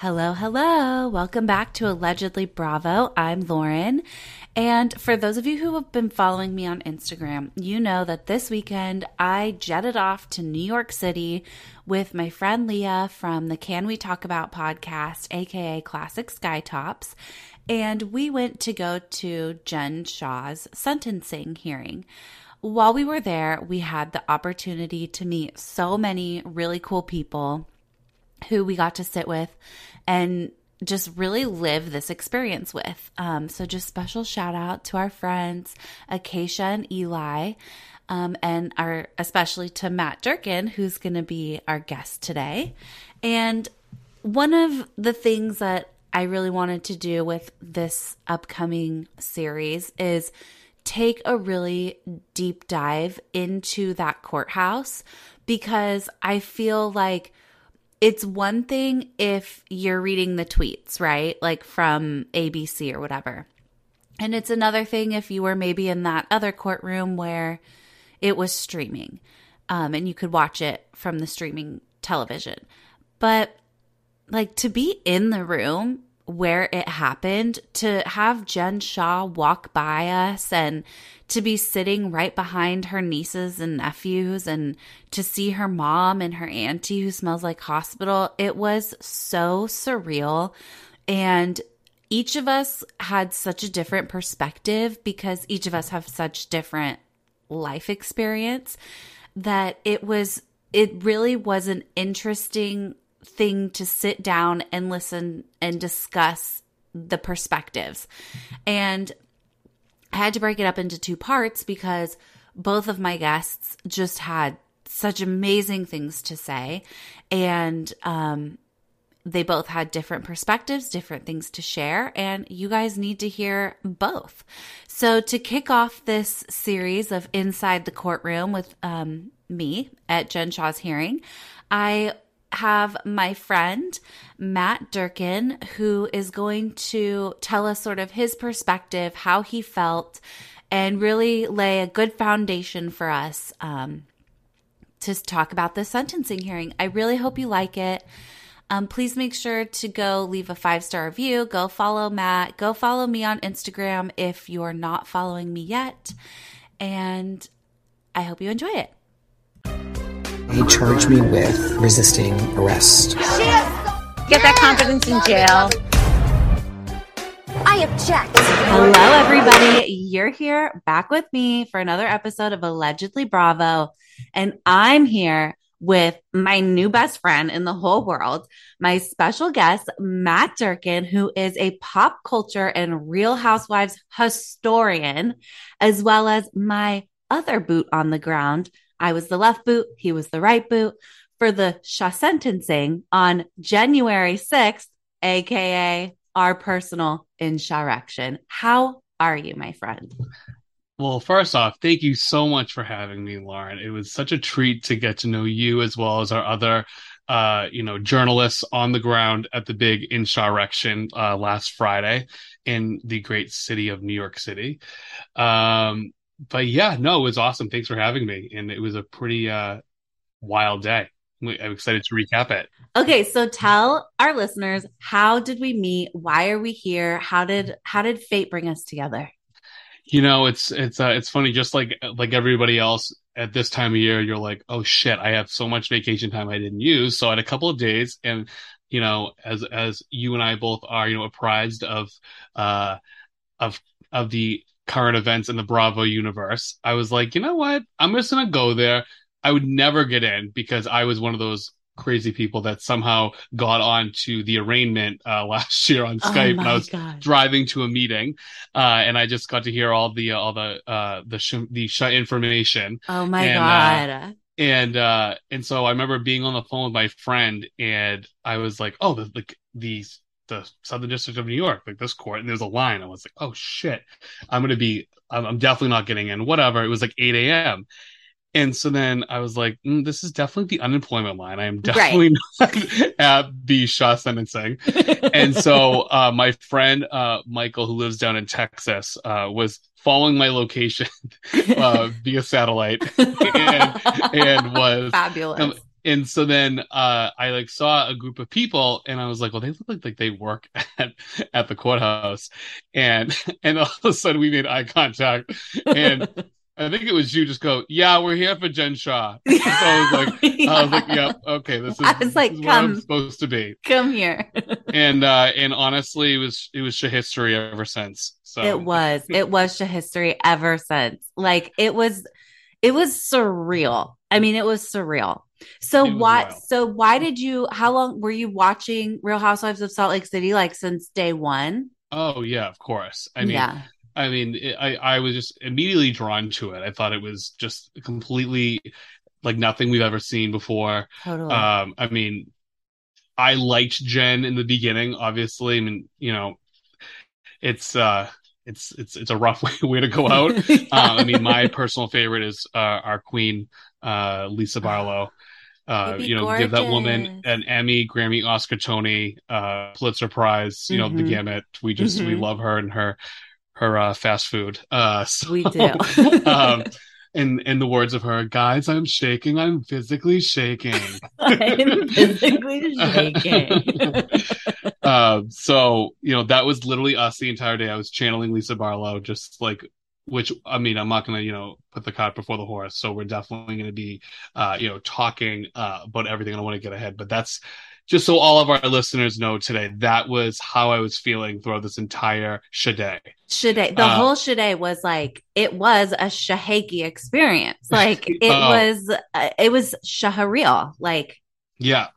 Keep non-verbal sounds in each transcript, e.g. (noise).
Hello, hello. Welcome back to Allegedly Bravo. I'm Lauren. And for those of you who have been following me on Instagram, you know that this weekend I jetted off to New York City with my friend Leah from the Can We Talk About podcast, aka Classic Skytops. And we went to go to Jen Shah's sentencing hearing. While we were there, we had the opportunity to meet so many really cool people who we got to sit with and just really live this experience with. Um, so, just special shout out to our friends Acacia and Eli, um, and our especially to Matt Durkin, who's going to be our guest today. And one of the things that I really wanted to do with this upcoming series is take a really deep dive into that courthouse because I feel like it's one thing if you're reading the tweets, right? Like from ABC or whatever. And it's another thing if you were maybe in that other courtroom where it was streaming um, and you could watch it from the streaming television. But like to be in the room where it happened, to have Jen Shah walk by us and to be sitting right behind her nieces and nephews and to see her mom and her auntie who smells like hospital, it was so surreal. And each of us had such a different perspective because each of us have such different life experience that it was it really was an interesting thing to sit down and listen and discuss the perspectives. And I had to break it up into two parts because both of my guests just had such amazing things to say. And um, they both had different perspectives, different things to share, and you guys need to hear both. So, to kick off this series of Inside the Courtroom with um, me at Jen Shah's hearing, I have my friend Matt Durkin, who is going to tell us sort of his perspective, how he felt, and really lay a good foundation for us um, to talk about the sentencing hearing. I really hope you like it. Um, please make sure to go leave a five star review. Go follow Matt. Go follow me on Instagram if you're not following me yet. And I hope you enjoy it. He charged me with resisting arrest. Get that confidence in jail. I object. Hello, everybody. You're here back with me for another episode of Allegedly Bravo. And I'm here with my new best friend in the whole world, my special guest, Matt Durkin, who is a pop culture and real housewives historian, as well as my other boot on the ground, I was the left boot, he was the right boot for the Shah sentencing on January 6th, aka our personal insurrection. How are you, my friend? Well, first off, thank you so much for having me, Lauren. It was such a treat to get to know you as well as our other, uh, you know, journalists on the ground at the big insurrection uh, last Friday in the great city of New York City. Um, but yeah, no, it was awesome. Thanks for having me, and it was a pretty uh, wild day. I'm excited to recap it. Okay, so tell our listeners how did we meet? Why are we here? How did how did fate bring us together? You know, it's it's uh, it's funny. Just like like everybody else at this time of year, you're like, oh shit, I have so much vacation time I didn't use. So I had a couple of days, and you know, as as you and I both are, you know, apprised of uh of of the current events in the Bravo universe, I was like, you know what, I'm just gonna go there. I would never get in because I was one of those crazy people that somehow got on to the arraignment uh, (laughs) last year on Oh Skype, and my I was God. driving to a meeting, uh, and I just got to hear all the uh, all the uh, the sh- the sh- information, Oh my And, uh, god. and uh, and so I remember being on the phone with my friend, and I was like, oh, the the the, the Southern District of New York, like this court, and there's a line. I was like, oh shit, I'm gonna be, I'm, I'm definitely not getting in. Whatever. It was like 8 a.m. And so then I was like, mm, this is definitely the unemployment line. I am definitely (laughs) not at the Shah sentencing. And so (laughs) uh, my friend uh, Michael, who lives down in Texas, uh, was following my location (laughs) uh, via satellite and, and was Fabulous. um, and so then uh, I like saw a group of people, and I was like, "Well, they look like, like they work (laughs) at at the courthouse," and (laughs) and all of a sudden we made eye contact, and (laughs) I think it was you just go, "Yeah, we're here for Jen Shah." So I was like, I was like, "Yep, okay, this is, I was like, is where I'm come. supposed to be," Come here. and uh, and honestly, it was it was Shah history ever since. So It was. It was Shah history ever since. Like it was it was surreal. I mean, it was surreal. So why wild. so why did you how long were you watching Real Housewives of Salt Lake City like since day 1? Oh yeah, of course. I mean, yeah. I mean, it, I I was just immediately drawn to it. I thought it was just completely like nothing we've ever seen before. Totally. Um, I mean, I liked Jen in the beginning. Obviously, I mean, you know, it's uh, it's it's it's a rough way, (laughs) way to go out. (laughs) Uh, I mean, my personal favorite is uh, our queen, uh, Lisa Barlow. Uh, You'd be you know, give that woman an Emmy, Grammy, Oscar, Tony, uh, Pulitzer Prize. You know, the Mhm. gamut. We just we Mhm. love her and her her uh, fast food. Uh, (laughs) so, we do. um, in in the words of her, guys, I'm shaking. I'm physically shaking. (laughs) I'm physically shaking. (laughs) um, so you know that was literally us the entire day. I was channeling Lisa Barlow, just like which I mean, I'm not gonna you know put the cart before the horse. So we're definitely gonna be uh, you know talking uh, about everything. I don't want to get ahead, but that's just so all of our listeners know today. That was how I was feeling throughout this entire Shade. Shade, the Uh, whole Shade was like it was a Shahaki experience. Like (laughs) it Oh. was, uh, it was Shaharial. Like Yeah.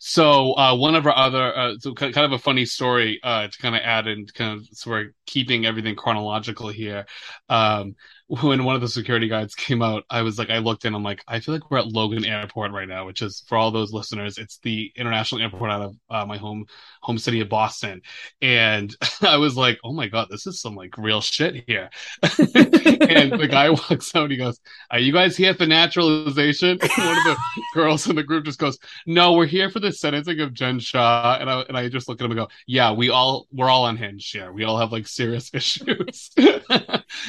So uh, one of our other, uh, so kind of a funny story uh, to kind of add and kind of so we're keeping everything chronological here. Um, when one of the security guards came out, I was like, I looked in, I'm like, I feel like we're at Logan Airport right now, which is for all those listeners, it's the international airport out of uh, my home home city of Boston, and (laughs) I was like, oh my god, this is some like real shit here. (laughs) and the guy (laughs) walks out, and he goes, "Are you guys here for naturalization?" one of the girls in the group just goes, "No, we're here for the sentencing of Jen Shah." And I and I just look at him and go, "Yeah, we all we're all unhinged here. We all have like serious issues."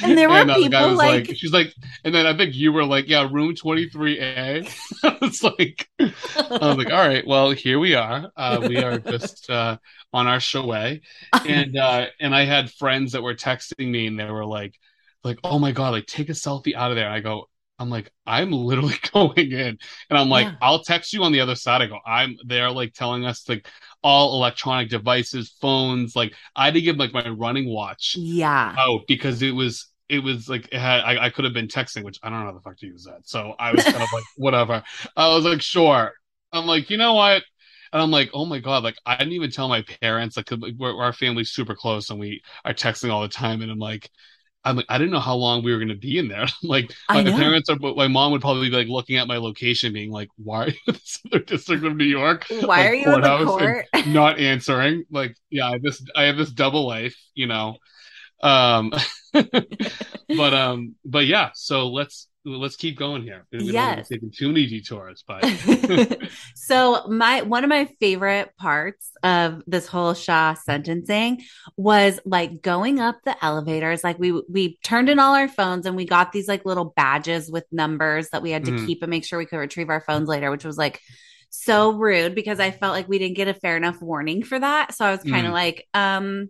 And there were uh, the people, was like- "She's like," and then I think you were like, "Yeah, room twenty three A." (laughs) it's like, I was like, "All right, well, here we are. Uh, we are just uh, on our show way." and uh and I had friends that were texting me and they were like like oh my god like take a selfie out of there and I go I'm like I'm literally (laughs) going in and I'm like Yeah. I'll text you on the other side I go I'm they're like telling us like all electronic devices phones like I had to give like my running watch yeah, Oh, because it was it was like it had I, I could have been texting which I don't know how the fuck to use that so I was kind of like (laughs) whatever I was like sure I'm like you know what and I'm like, oh my god, like I didn't even tell my parents, like we're, our family's super close and we are texting all the time, and I'm like, I'm like, I didn't know how long we were gonna be in there. (laughs) like my parents are, my mom would probably be like looking at my location, being like, why (laughs) are you in the Southern District of New York? Why Like, are you in the court? not answering? Like, yeah, I have this I have this double life, you know. Um, (laughs) but um, but yeah. So let's let's keep going here. We Yes. taking too many detours, but (laughs) so my one of my favorite parts of this whole Shah sentencing was like going up the elevators. Like we we turned in all our phones and we got these like little badges with numbers that we had to Mhm. keep and make sure we could retrieve our phones later, which was like so rude because I felt like we didn't get a fair enough warning for that. So I was kind of Mm. like, um,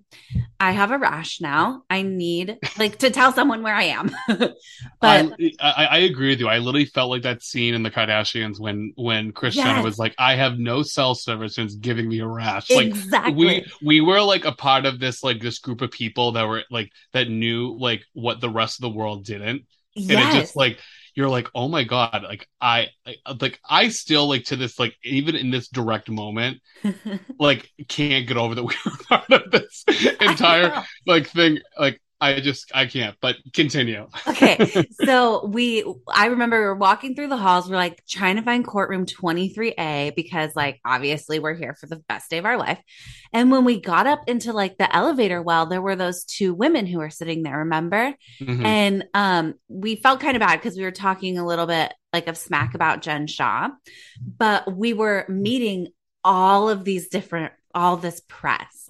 I have a rash now. I need like to tell someone where I am. (laughs) but I, I I agree with you. I literally felt like that scene in the Kardashians when when Jenner Yes. was like, "I have no cell service and it's giving me a rash." Like exactly. we we were like a part of this like this group of people that were like that knew like what the rest of the world didn't, and it just like you're like, oh my god, like I I- like I still like to this like even in this direct moment (laughs) like can't get over that we were (laughs) part of this entire like thing. Like I just I can't. But continue. (laughs) okay so we i remember we were walking through the halls we're like trying to find courtroom 23a because like obviously we're here for the best day of our life and when we got up into like the elevator well there were those two women who were sitting there remember Mhm. and um we felt kind of bad because we were talking a little bit like of smack about jen shah but we were meeting all of these different all this press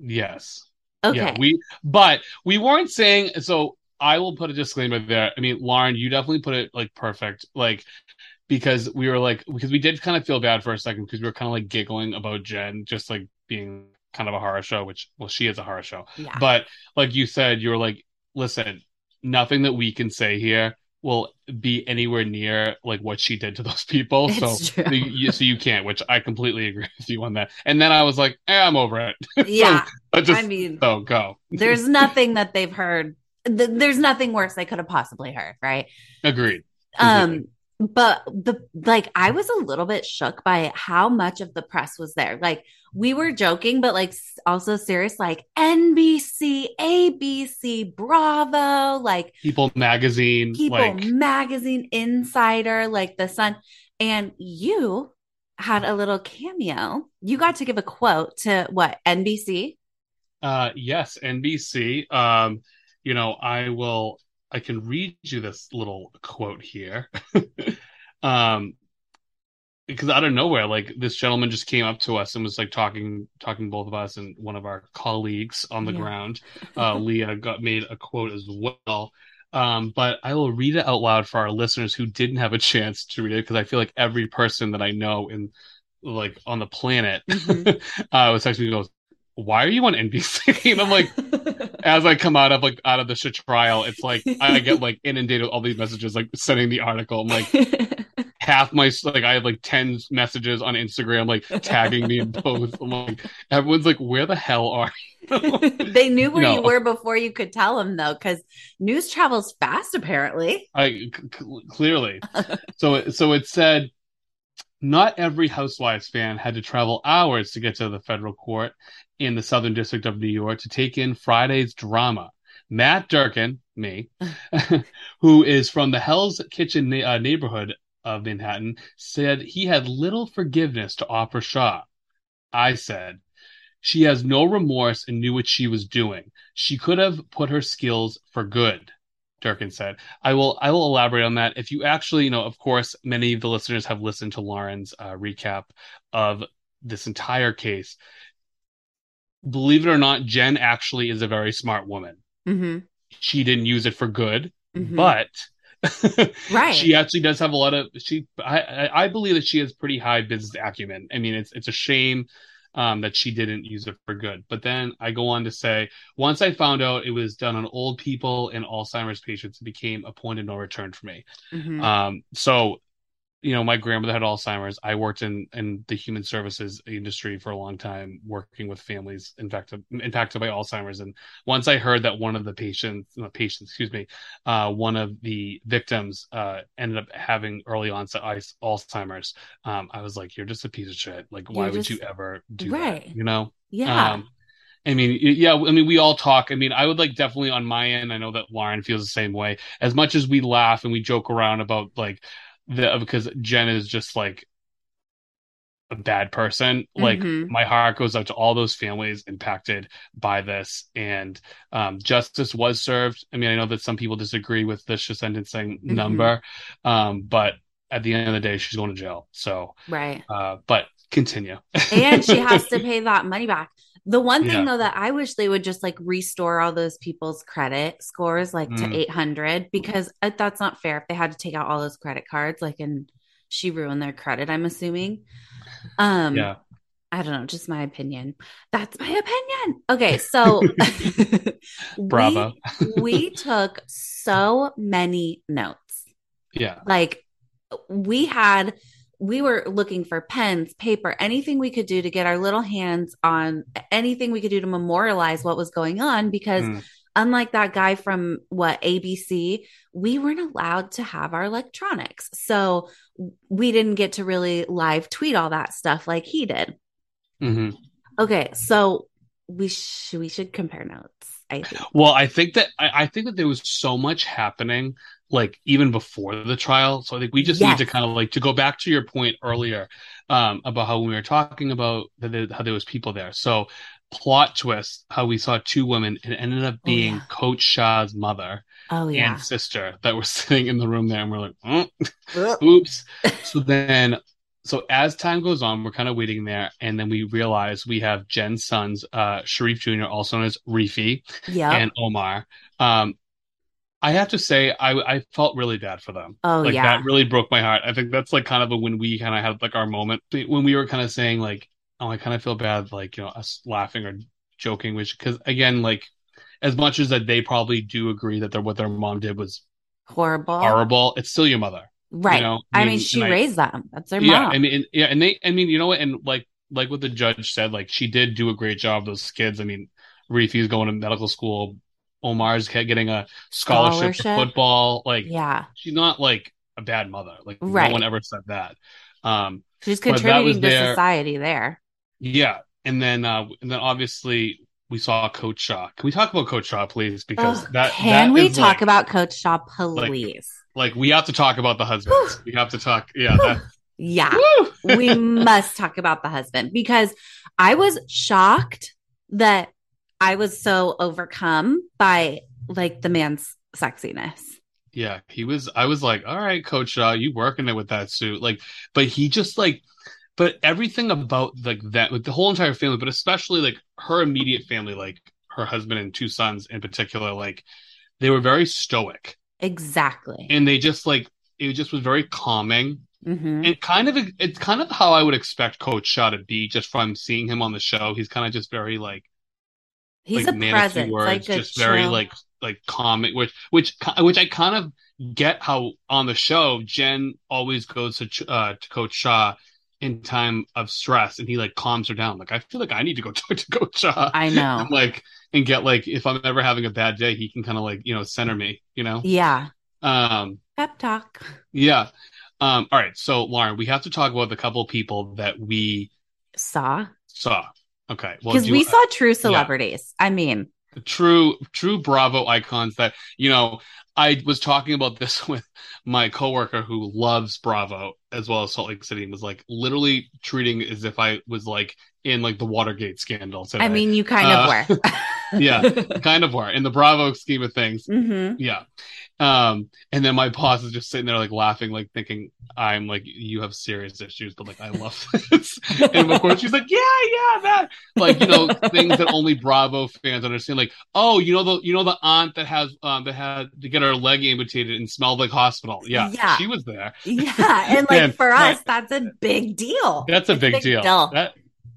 Yes. Okay Yeah, we but we weren't saying so I will put a disclaimer there. I mean, Lauren, you definitely put it like perfect. Like because we were like because we did kind of feel bad for a second because we were kind of like giggling about Jen just like being kind of a horror show, which well she is a horror show. yeah But like you said, you were like, listen, nothing that we can say here will be anywhere near like what she did to those people. It's so you, so you can't, which I completely agree with you on that. And then I was like, eh, I'm over it. (laughs) yeah But just i mean so go. there's nothing that they've heard th- there's nothing worse they could have possibly heard right Agreed. um but the like i was a little bit shook by how much of the press was there. Like we were joking but like also serious like nbc abc bravo like People magazine, people like magazine insider like the sun. And you had a little cameo. You got to give a quote to what nbc uh yes, NBC. Um, you know, I will I can read you this little quote here. (laughs) um because out of nowhere, like this gentleman just came up to us and was like talking talking to both of us and one of our colleagues on the Yeah. ground. Uh Leah got made a quote as well. Um, but I will read it out loud for our listeners who didn't have a chance to read it because I feel like every person that I know in like on the planet Mhm. (laughs) uh was texting me goes, Why are you on NBC? (laughs) and I'm like, (laughs) as I come out of like out of the trial, it's like I get like (laughs) inundated with all these messages, like sending the article. I'm like half my like I have like ten messages on Instagram, like tagging me in posts. I'm like, everyone's like, where the hell are you? they knew where you were before you could tell them though because news travels fast apparently I c- clearly. So so it said not every Housewives fan had to travel hours to get to the federal court in the Southern District of New York to take in Friday's drama. Matt Durkin, me, (laughs) who is from the Hell's Kitchen na- uh, neighborhood of Manhattan, said he had little forgiveness to offer Shah. I said, she has no remorse and knew what she was doing. She could have put her skills for good. Durkin said. I will I will elaborate on that. If you actually, you know, of course, many of the listeners have listened to Lauren's uh, recap of this entire case. Believe it or not, Jen actually is a very smart woman. mm-hmm. She didn't use it for good, Mhm. but (laughs) Right. she actually does have a lot of she I, I I believe that she has pretty high business acumen. I mean, it's it's a shame um, that she didn't use it for good. But then I go on to say, once I found out it was done on old people and Alzheimer's patients, it became a point of no return for me. Mhm. Um, so, you know, my grandmother had Alzheimer's. I worked in in the human services industry for a long time, working with families impacted impacted by Alzheimer's. And once I heard that one of the patients, not patients, excuse me, uh, one of the victims uh, ended up having early onset Alzheimer's, um, I was like, "You're just a piece of shit. Like, why You're would you ever do Right. that?" You know? yeah Um, I mean, yeah, I mean, we all talk. I mean, I would like definitely on my end, I know that Lauren feels the same way. As much as we laugh and we joke around about like the because Jen is just like a bad person. Like Mhm. my heart goes out to all those families impacted by this, and um, justice was served. I mean, I know that some people disagree with the sentencing Mhm. number, um, but at the end of the day, she's going to jail. So, Right. uh, but continue. and she has to (laughs) pay that money back. The one thing Yeah. though that I wish they would just like restore all those people's credit scores like to Mm. 800 because uh, that's not fair if they had to take out all those credit cards like and she ruined their credit I'm assuming. Um yeah. I don't know, just my opinion. That's my opinion. Okay, (laughs) so (laughs) Bravo. we, we (laughs) took so many notes Yeah. like we had we were looking for pens paper anything we could do to get our little hands on anything we could do to memorialize what was going on because Mm. unlike that guy from what abc we weren't allowed to have our electronics. So we didn't get to really live tweet all that stuff like he did. Hmm okay so we should we should compare notes i think. Well, I think that I, I think that there was so much happening, like even before the trial. So I think we just Yes. need to kind of like to go back to your point earlier um, about how when we were talking about that there, how there was people there. So plot twist, how we saw two women and it ended up Oh, being yeah. Coach Shah's mother oh yeah and sister that were (laughs) sitting in the room there, and we're like, "Mm, (laughs) oops. (laughs) so then. So as time goes on, we're kind of waiting there, and then we realize we have Jen's sons, uh, Sharif Jr., also known as Reefy, yeah and Omar. Um, I have to say, I I felt really bad for them. oh like yeah that really broke my heart. I think that's like kind of a, when we kind of had like our moment when we were kind of saying like, oh, I kind of feel bad, like you know, us laughing or joking, which because again, like as much as that they probably do agree that what their mom did was horrible horrible, it's still your mother. right know, i I mean mean, she and I- raised them that's their yeah, mom I mean, and, yeah, and they, I mean, you know what, and like like what the judge said, like she did do a great job. Those kids, I mean, Reefy's going to medical school. Omar's getting a scholarship, to Scholarship. football. Like yeah she's not like a bad mother. Like Right. no one ever said that. Um, she's contributing to their- society there yeah, and then uh, and then obviously we saw Coach Shah. Can we talk about Coach Shah, please? Because that can that we talk like- about coach shah please like we have to talk about the husband. we have to talk. Yeah, that, yeah (laughs) we must talk about the husband because I was shocked that I was so overcome by like the man's sexiness. Yeah, he was. I was like, all right, Coach Shah, you working it with that suit, like, but he just like, but everything about like that, like the whole entire family, but especially like her immediate family, like her husband and two sons in particular, like they were very stoic, Exactly. and they just like it just was very calming, hmm and kind of it's kind of how I would expect Coach Shah to be just from seeing him on the show. He's kind of just very like He's like a presence, words, like just very chill- like like comic, which which which I kind of get how on the show Jen always goes to uh, to Coach Shah in time of stress, and he like calms her down. Like I feel like I need to go (laughs) talk to Coach Shah. I know. and, like and get like if I'm ever having a bad day, he can kind of like you know center me. You know. Yeah. Um. Pep talk. Yeah. Um. All right. So Lauren, we have to talk about the couple people that we Saw. saw. Okay. Because do we saw true celebrities. I mean, true true bravo icons that you know i was talking about this (laughs) with my coworker who loves bravo as well as salt lake city and was like literally treating as if i was like in like the watergate scandal today. I mean, you kind Uh, of were. (laughs) yeah (laughs) kind of were in the bravo scheme of things hmm yeah um and then my boss is just sitting there like laughing like thinking i'm like you have serious issues but like i love (laughs) this and of course she's like yeah yeah that like you know things that only bravo fans understand like oh you know the you know the aunt that has um that had to get her leg amputated and smelled like hospital yeah Yeah. she was there Yeah. And like (laughs) Man, for us, that's a big deal. that's a It's big, deal. deal. that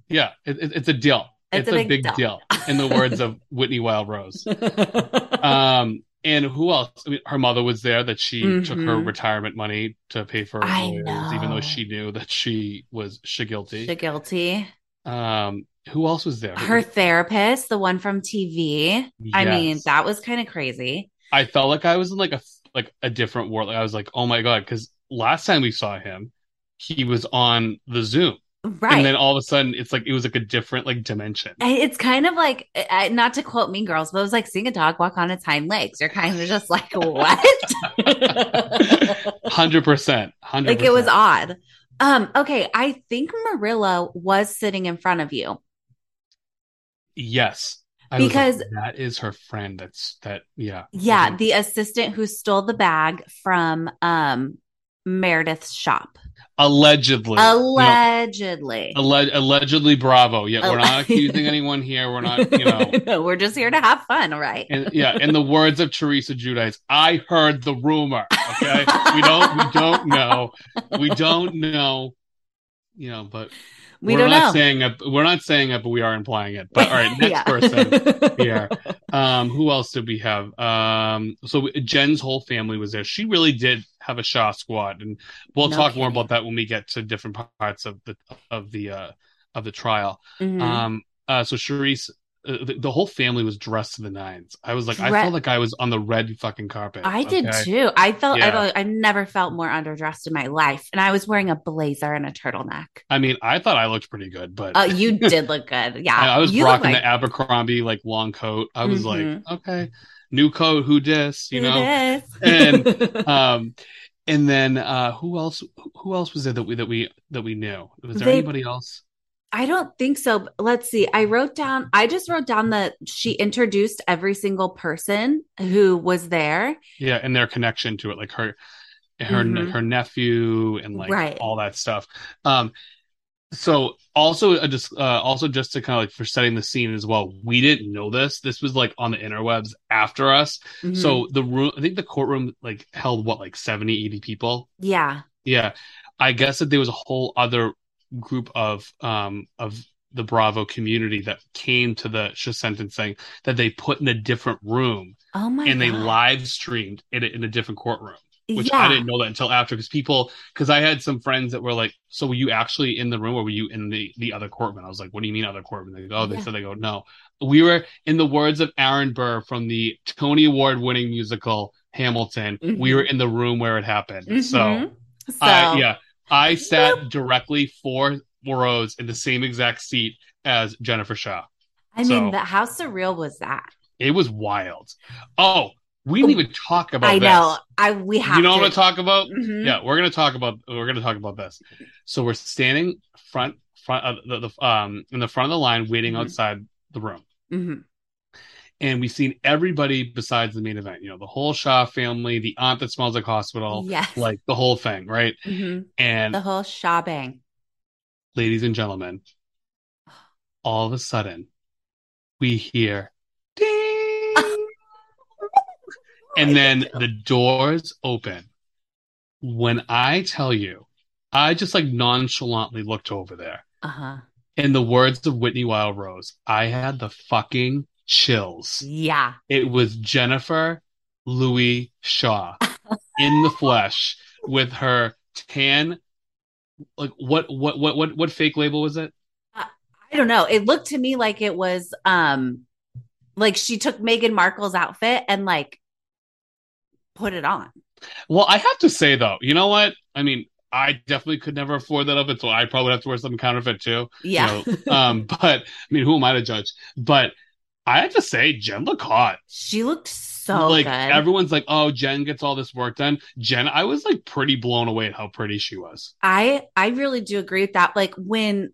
yeah it, it- it's a deal It's it's, a big big, deal. deal. in the words of (laughs) whitney wild rose (laughs) um and who else I mean, her mother was there that she took her Mhm. retirement money to pay for her lawyers, even though she knew that she was she guilty the guilty. um who else was there Her therapist, the one from TV. I mean, that was kind of crazy. I felt like I was in like a like a different world. Like I was like, oh my god, because last time we saw him, he was on the Zoom, Right. and then all of a sudden, it's like it was like a different like dimension. It's kind of like, not to quote Mean Girls, but it was like seeing a dog walk on its hind legs. You're kind of just like, (laughs) what? (laughs) Hundred percent, hundred. like it was odd. Um, okay, I think Marilla was sitting in front of you. Yes. I was like, Because- that is her friend. That's that. Yeah. Yeah, Mhm. the assistant who stole the bag from um Meredith's shop. Allegedly. You know, Allegedly. alleg- allegedly, Bravo. Yeah, we're not accusing anyone here. We're not, you know. (laughs) no, we're just here to have fun, right? And yeah, in the words of Teresa Giudice, I heard the rumor. Okay, we don't, we don't know, we don't know, you know, but we are not know. saying it. We're not saying it, but we are implying it. But all right, (laughs) next Yeah. person (laughs) here. Um, who else did we have? Um, so Jen's whole family was there. She really did have a Shah squad, and we'll No talk more about that when we get to different parts of the of the uh of the trial. Mhm. Um, uh, so Charisse, uh, the, the whole family was dressed to the nines. I was like, I felt like I was on the red fucking carpet. I did too. I felt I felt, I never felt more underdressed in my life, and I was wearing a blazer and a turtleneck. I mean, I thought I looked pretty good, but Uh, you (laughs) did look good. Yeah, I, I was you rocking like- the Abercrombie like long coat. I was Mhm. like, okay, new coat, who dis, you Who know? dis? And, (laughs) Um, and then uh, who else? Who else was there that we that we that we knew? Was there They- anybody else? I don't think so. Let's see. I wrote down, I just wrote down that she introduced every single person who was there. Yeah, and their connection to it, like her, her, Mhm. her nephew, and like Right. all that stuff. Um, so also, uh, just uh, also just to kind of like for setting the scene as well. We didn't know this. This was like on the interwebs after us. Mhm. So the room, I think the courtroom like held what like 70, 80 people. yeah. Yeah, I guess that there was a whole other group of um of the Bravo community that came to the sentencing that they put in a different room Oh my and they live streamed it in a different courtroom which yeah. I didn't know that until after because people because I had some friends that were like, so were you actually in the room or were you in the the other courtroom? I was like, what do you mean other courtroom? They go, oh, they Yeah. said they go, no, we were in the words of Aaron Burr from the Tony Award winning musical Hamilton. We Mhm. were in the room where it happened. So, Mhm. So, I yeah, I sat directly four rows in the same exact seat as Jennifer Shah. I so- mean, the, how surreal was that? It was wild. Oh, we didn't even talk about I this. know. I we have You know to. what I'm talking about? Mhm. Yeah, we're gonna talk about we're gonna talk about this. So we're standing front front of the, the um in the front of the line, waiting Mhm. outside the room, Mhm. and we've seen everybody besides the main event. You know, the whole Shah family, the aunt that smells like hospital, Yes. like the whole thing, right? Mhm. And the whole Shah bang. ladies and gentlemen, all of a sudden, we hear ding, and then the doors open. When I tell you, I just like nonchalantly looked over there. Uh huh. In the words of Whitney Wild Rose, I had the fucking chills. Yeah. It was Jennifer Louis Shah (laughs) in the flesh with her tan. Like what? What? What? What? What fake label was it? I don't know. It looked to me like it was um like she took Meghan Markle's outfit and like put it on. Well, I have to say though, you know what? I mean, I definitely could never afford that outfit, so I probably have to wear something counterfeit too. you Yeah. know. um, (laughs) but I mean, who am I to judge? But I have to say, Jen looked hot. she looked so like good. everyone's like, "Oh, Jen gets all this work done." Jen, I was like pretty blown away at how pretty she was. I I really do agree with that. Like when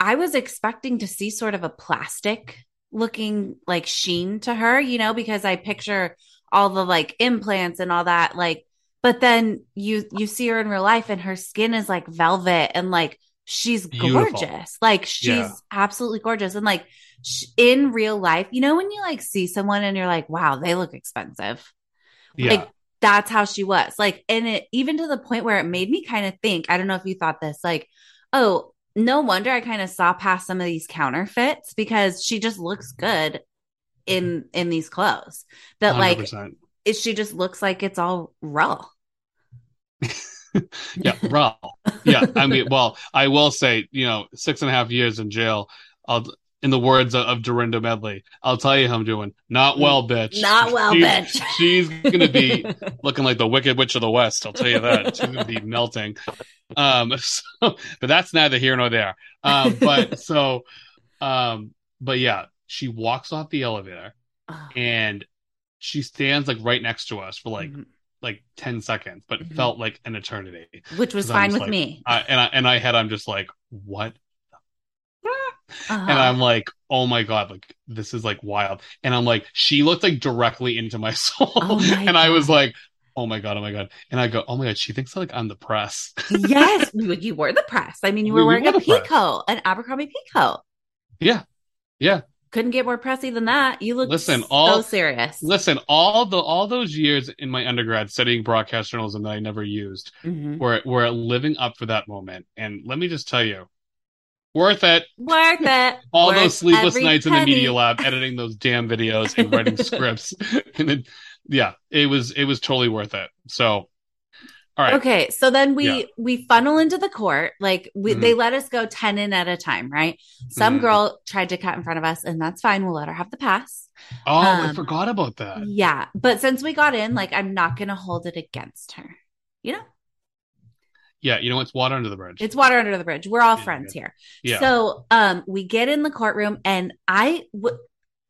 I was expecting to see sort of a plastic looking like sheen to her, you know, because I picture all the like implants and all that like but then you you see her in real life and her skin is like velvet and like she's Beautiful. gorgeous. Like she's Yeah. absolutely gorgeous and like sh- in real life, you know when you like see someone and you're like, "Wow, they look expensive." Yeah, Like that's how she was. Like, and it even to the point where it made me kind of think, I don't know if you thought this, like, oh, no wonder I kind of saw past some of these counterfeits because she just looks good in in these clothes. That like 100%. it, she just looks like it's all raw. (laughs) yeah, raw. Yeah, I mean, well, I will say, you know, six and a half years in jail. I'll, in the words of, of Dorinda Medley, I'll tell you how I'm doing. Not well, bitch. Not well, She's- bitch. (laughs) She's gonna be (laughs) looking like the Wicked Witch of the West. I'll tell you that. She's gonna be melting. Um, so, but that's neither here nor there. Um, but so, um, but yeah, she walks off the elevator Oh, and she stands like right next to us for like mhm. like 10 seconds, but Mhm. felt like an eternity. which was fine with like- me. I, and I, in my head, I'm just like, what? Uh-huh. And I'm like, oh my God, like this is like wild. And I'm like, she looked like directly into my (laughs) soul. Oh my and I was like, oh my God, oh my God. And I go, oh my God, she thinks like I'm the press. yes, (laughs) you were the press. I mean, you were we wearing were a peacoat, an Abercrombie peacoat. yeah. Yeah. Couldn't get more pressy than that. You look Listen, so all- serious. Listen, all the all those years in my undergrad studying broadcast journalism that I never used Mhm. were were living up for that moment. And let me just tell you, worth it. Worth it. (laughs) All Worth those sleepless every nights in the media lab editing those damn videos and writing (laughs) scripts. (laughs) And then yeah, it was it was totally worth it. So all right. Okay, so then we Yeah. we funnel into the court. Like we, Mhm. they let us go ten in at a time, right? Some Mhm. girl tried to cut in front of us, and that's fine. We'll let her have the pass. Oh, I Um, forgot about that. Yeah, but since we got in, like I'm not gonna hold it against her. You know, Yeah, you know it's water under the bridge. it's water under the bridge. We're all Yeah, friends here. yeah. So, um, we get in the courtroom, and I, w-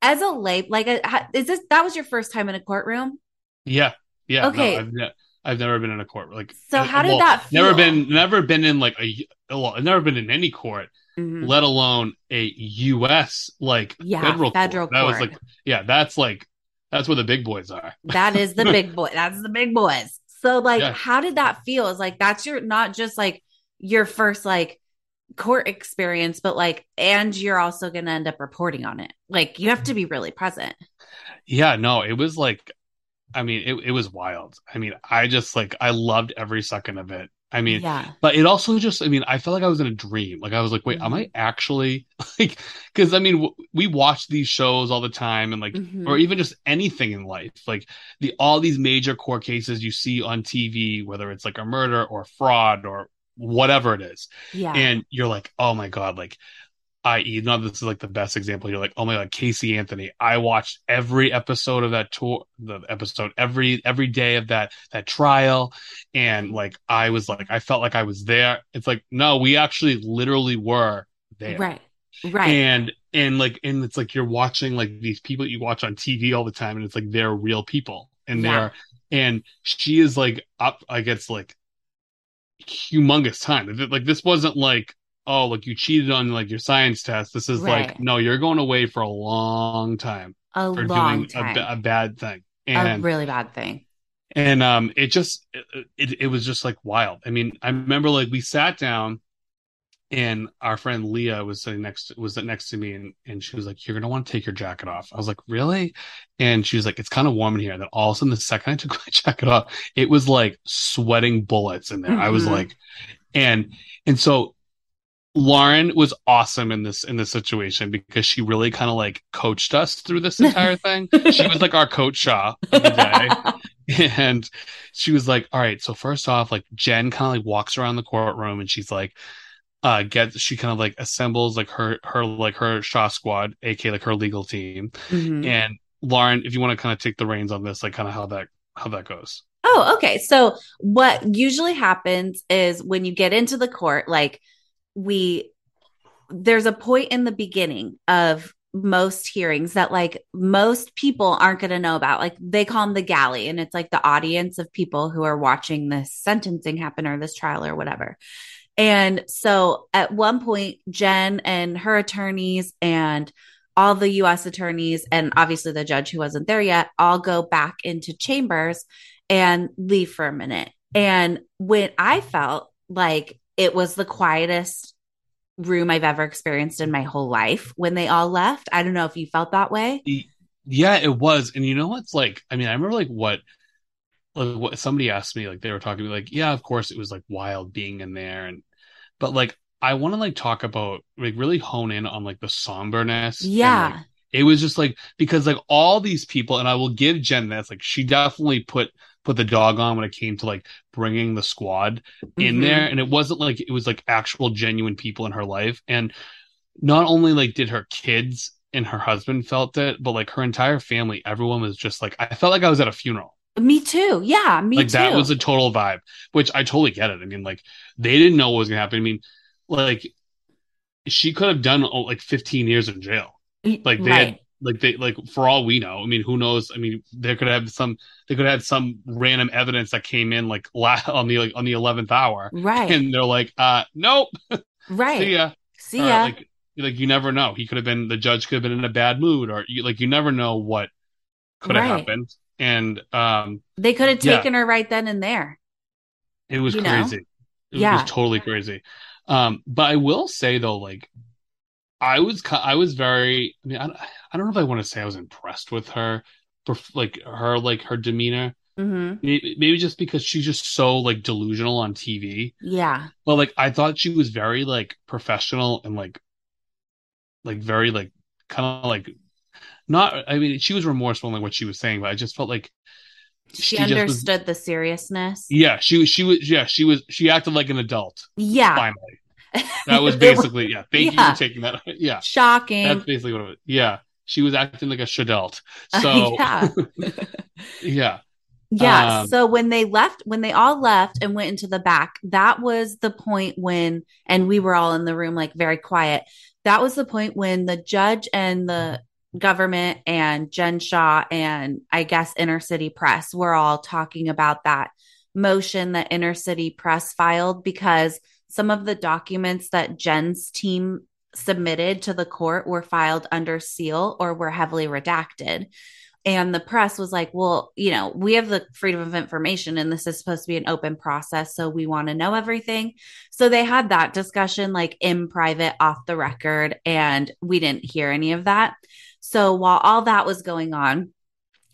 as a lay, like, is this that was your first time in a courtroom? yeah. Yeah. Okay. No, I've, never been in a court. Like So uh, how did well, that Never been never been in like a well, never been in any court. Mhm. let alone a U.S. like Yeah, federal federal court. That was like, yeah, that's like that's where the big boys are. That is the (laughs) big boy. That's the big boys. So like Yeah. how did that feel? Is like that's your not just like your first like court experience, but like and you're also gonna end up reporting on it. Like you have to be really present. Yeah, no, it was like, I mean, it it was wild. I mean, I just like I loved every second of it. I mean, yeah. but it also just, I mean, I felt like I was in a dream. Like I was like, wait, am Mm-hmm. I actually (laughs) like? Because I mean, w- we watch these shows all the time, and like, Mhm. or even just anything in life, like the all these major court cases you see on TV, whether it's like a murder or fraud or whatever it is. Yeah. and you're like, oh my god, like, i.e., now this is like the best example. You're like, oh my god, Casey Anthony. I watched every episode of that tour, the episode every every day of that that trial, and like I was like, I felt like I was there. It's like, no, we actually literally were there, right. Right. and and like and it's like you're watching like these people you watch on TV all the time, and it's like they're real people, and Yeah. they're and she is like up against like humongous time. Like this wasn't like oh like you cheated on like your science test. This is Right. like no, you're going away for a long time a for long doing a, time. a bad thing, a and really bad thing. and um it just it, it it was just like wild. I mean, I remember like we sat down. And our friend Leah was sitting next was next to me, and, and she was like, "You're gonna want to take your jacket off." I was like, "Really?" And she was like, "It's kind of warm in here." And then all of a sudden, the second I (laughs) took my jacket off, it was like sweating bullets in there. I was Mhm. like, and and so Lauren was awesome in this in this situation because she really kind of like coached us through this entire (laughs) thing. She was like our coach Shah of the day. (laughs) and she was like, All right, so first off, like Jen kind of like walks around the courtroom and she's like, uh gets she kind of like assembles like her her like her Shah squad, aka like her legal team. Mhm. And Lauren, if you want to kind of take the reins on this, like kind of how that how that goes. Oh, okay. So what usually happens is when you get into the court, like we there's a point in the beginning of most hearings that like most people aren't going to know about. Like they call them the galley and it's like the audience of people who are watching this sentencing happen or this trial or whatever. And so at one point Jen and her attorneys and all the US attorneys and obviously the judge who wasn't there yet all go back into chambers and leave for a minute. And when I felt like it was the quietest room I've ever experienced in my whole life when they all left. I don't know if you felt that way. Yeah, it was. And you know what's like, I mean, I remember like what like what somebody asked me, like they were talking to me, like, yeah, of course it was like wild being in there and but like I want to like talk about like really hone in on like the somberness. and, Yeah. like, it was just like because like all these people, and I will give Jen this, like she definitely put put the dog on when it came to like bringing the squad in Mhm. there, and it wasn't like it was like actual genuine people in her life, and not only like did her kids and her husband felt it, but like her entire family, everyone was just like I felt like I was at a funeral. Me too. Yeah, me too. like too. that was a total vibe, which I totally get it. I mean, like they didn't know what was gonna happen. I mean, like she could have done oh, like 15 years in jail. Like they Right. had like they like for all we know. I mean, who knows? I mean, they could have some they could have some random evidence that came in like la- (laughs) on the like on the eleventh hour, Right. And they're like, uh, nope, (laughs) right. see ya. See ya. like, like you never know. He could have been the judge could have been in a bad mood, or you like you never know what could have Right. happened. And um, they could have yeah. taken her right then and there. it was You know? crazy. It Yeah. was totally crazy. Um, but I will say though, like I was, I was very. I mean, I, I don't know if I want to say I was impressed with her, like her, like her demeanor. hmm Maybe, maybe just because she's just so like delusional on TV. Yeah. But like I thought she was very like professional and like like very like kind of like not I mean she was remorseful in like what she was saying, but I just felt like She, She just was- understood the seriousness. yeah, she was she was yeah, she was she acted like an adult Yeah. finally. (laughs) That was basically yeah. Thank you for taking that. (laughs) Yeah. shocking. That's basically what it was. Yeah. She was acting like a shadult. So (laughs) yeah. yeah. Yeah. Um, so when they left, when they all left and went into the back, that was the point when, and we were all in the room, like very quiet. That was the point when the judge and the government and Jen Shah and I guess Inner City Press were all talking about that motion that Inner City Press filed because some of the documents that Jen's team submitted to the court were filed under seal or were heavily redacted. And the press was like, well, you know, we have the freedom of information and this is supposed to be an open process. So we want to know everything. So they had that discussion like in private off the record, and we didn't hear any of that. So while all that was going on,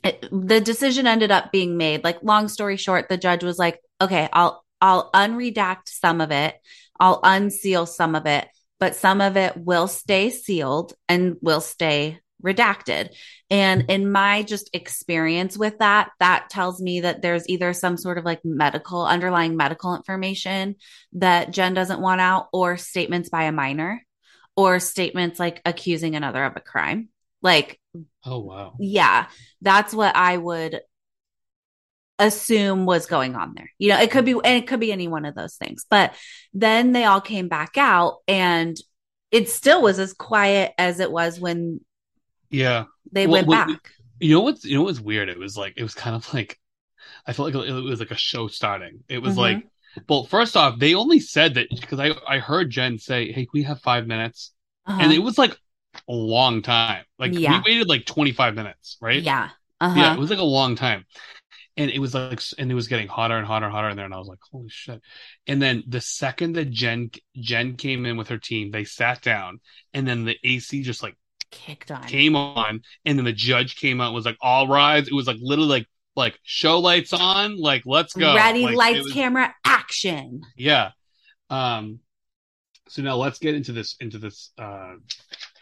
it, the decision ended up being made. Like, long story short, the judge was like, okay, I'll, I'll unredact some of it, I'll unseal some of it, but some of it will stay sealed and will stay redacted. And in my just experience with that, that tells me that there's either some sort of like medical, underlying medical information that Jen doesn't want out, or statements by a minor, or statements like accusing another of a crime. Like, Oh wow. yeah, that's what I would assume was going on there. You know, it could be, and it could be any one of those things. But then they all came back out and it still was as quiet as it was when Yeah. they Well, went well, back. You know what's you know what's weird? It was like it was kind of like I felt like it was like a show starting. It was Mhm. like well, first off, they only said that because I I heard Jen say, "Hey, we have five minutes," Uh-huh. and it was like a long time. Like Yeah. we waited like twenty five minutes, right? Yeah. Uh-huh. Yeah, it was like a long time. And it was like, and it was getting hotter and hotter and hotter in there. And I was like, holy shit. And then the second that Jen, Jen came in with her team, they sat down and then the AC just like Kicked on. came on. And then the judge came out and was like, all rise. It was like literally like, like show lights on, like, let's go. Ready, Like, lights, was- camera, action. Yeah. Um, so now let's get into this, into this, uh,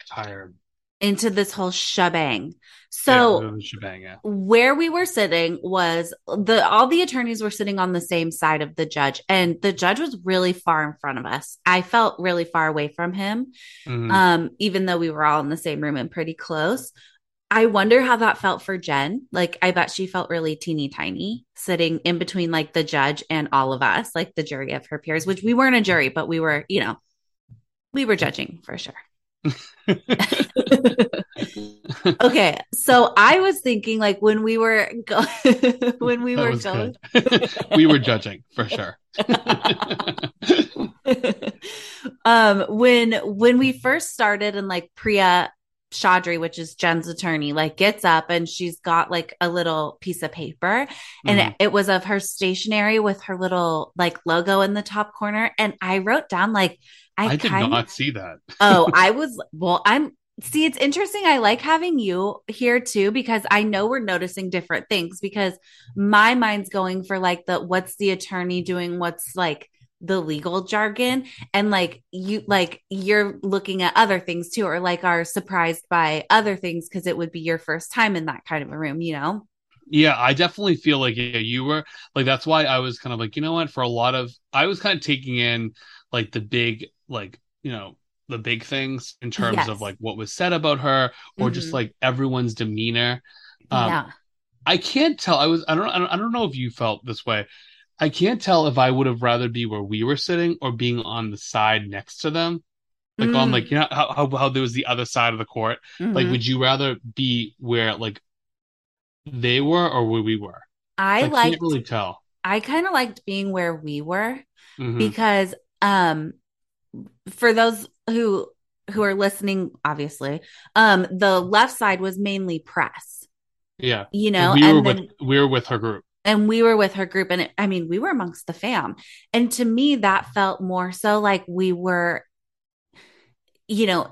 entire Into this whole shebang. So the shebang. Yeah. where we were sitting was the all the attorneys were sitting on the same side of the judge and the judge was really far in front of us i felt really far away from him Mhm. um even though we were all in the same room and pretty close i wonder how that felt for jen like i bet she felt really teeny tiny sitting in between like the judge and all of us like the jury of her peers which we weren't a jury but we were you know we were judging for sure (laughs) okay so i was thinking like when we were go- (laughs) when we were going (laughs) we were judging for sure. um when when we first started and like priya Chaudhry, which is Jen's attorney, like gets up and she's got like a little piece of paper and Mhm. it, it was of her stationery with her little like logo in the top corner. And I wrote down like I, I, did kind not see that. (laughs) oh, I was well, I'm see, it's interesting. I like having you here too because I know we're noticing different things because my mind's going for like the what's the attorney doing, what's like the legal jargon, and like you like you're looking at other things too, or like are surprised by other things because it would be your first time in that kind of a room, you know? Yeah, I definitely feel like yeah, you were like that's why I was kind of like, you know what, for a lot of I was kind of taking in like the big like, you know, the big things in terms Yes. of like what was said about her or just Mhm. like everyone's demeanor. Um, yeah. I can't tell. I was I don't I don't I don't know if you felt this way. I can't tell if I would have rather be where we were sitting or being on the side next to them. like on Mm. like you know how, how how there was the other side of the court. Like, Mhm. would you rather be where like they were or where we were? I like, I liked can't really tell. I kind of liked being where we were Mhm. because um for those who who are listening obviously um the left side was mainly press. Yeah, you know we were and then with we were with her group. and we were with her group and it, i mean we were amongst the fam. And to me that felt more so like we were you know